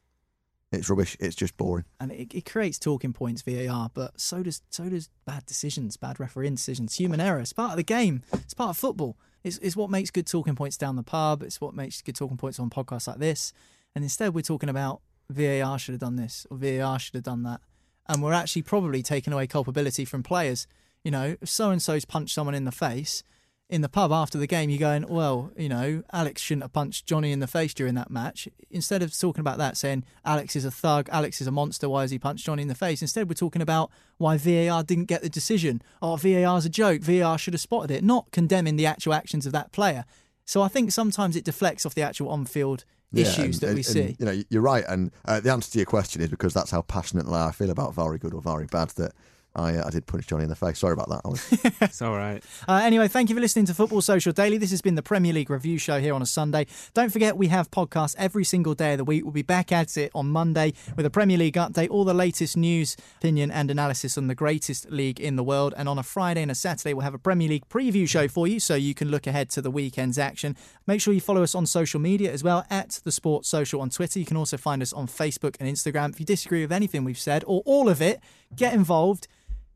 it's rubbish. It's just boring. and it, it creates talking points VAR, but so does so does bad decisions, bad refereeing decisions, human error. It's part of the game. It's part of football. It's, it's what makes good talking points down the pub. It's what makes good talking points on podcasts like this. And instead, we're talking about VAR should have done this or VAR should have done that, and we're actually probably taking away culpability from players. You know, if so and so's punched someone in the face. In the pub after the game, you're going, well, you know, Alex shouldn't have punched Johnny in the face during that match. Instead of talking about that, saying Alex is a thug, Alex is a monster, why has he punched Johnny in the face? Instead, we're talking about why VAR didn't get the decision. Oh, VAR's a joke. VAR should have spotted it, not condemning the actual actions of that player. So I think sometimes it deflects off the actual on-field issues and- that and- we and, see. you know, you're right, and uh, the answer to your question is because that's how passionately I feel about very good or very bad that I uh, I did punch Johnny in the face. Sorry about that. I was, It's all right. Uh, anyway, thank you for listening to Football Social Daily. This has been the Premier League review show here on a Sunday. Don't forget, we have podcasts every single day of the week. We'll be back at it on Monday with a Premier League update, all the latest news, opinion, and analysis on the greatest league in the world. And on a Friday and a Saturday, we'll have a Premier League preview show for you so you can look ahead to the weekend's action. Make sure you follow us on social media as well at the Sports Social on Twitter. You can also find us on Facebook and Instagram. If you disagree with anything we've said or all of it, get involved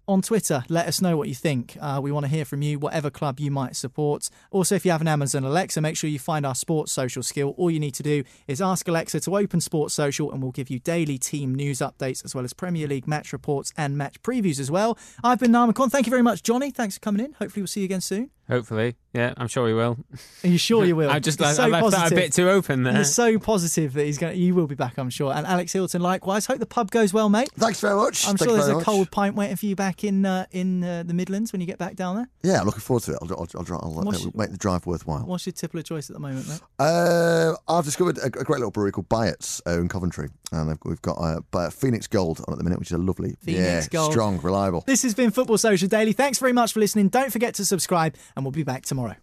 on Twitter. Let us know what you think. Uh, we want to hear from you, whatever club you might support. Also, if you have an Amazon Alexa, make sure you find our Sports Social skill. All you need to do is ask Alexa to open Sports Social, and we'll give you daily team news updates as well as Premier League match reports and match previews as well. I've been Narmakon. Thank you very much, Johnny. Thanks for coming in. Hopefully, we'll see you again soon. Hopefully, yeah, I'm sure he will. Are you sure you will? I just He's I, so I left that a bit too open there. He's so positive that he's going. You will be back, I'm sure. And Alex Hilton, likewise. Hope the pub goes well, mate. Thanks very much. I'm Thank sure there's a much. cold pint waiting for you back in uh, in uh, the Midlands when you get back down there. Yeah, I'm looking forward to it. I'll, I'll, I'll, I'll, What's uh, your- make the drive worthwhile. What's your tipple of choice at the moment, mate? Uh, I've discovered a, a great little brewery called Byatt's uh, in Coventry, and they've, we've got uh, By- Phoenix Gold on at the minute, which is a lovely, Phoenix yeah, Gold. strong, reliable. This has been Football Social Daily. Thanks very much for listening. Don't forget to subscribe, and we'll be back tomorrow.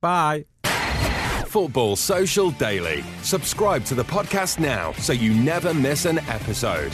Bye. Football Social Daily. Subscribe to the podcast now so you never miss an episode.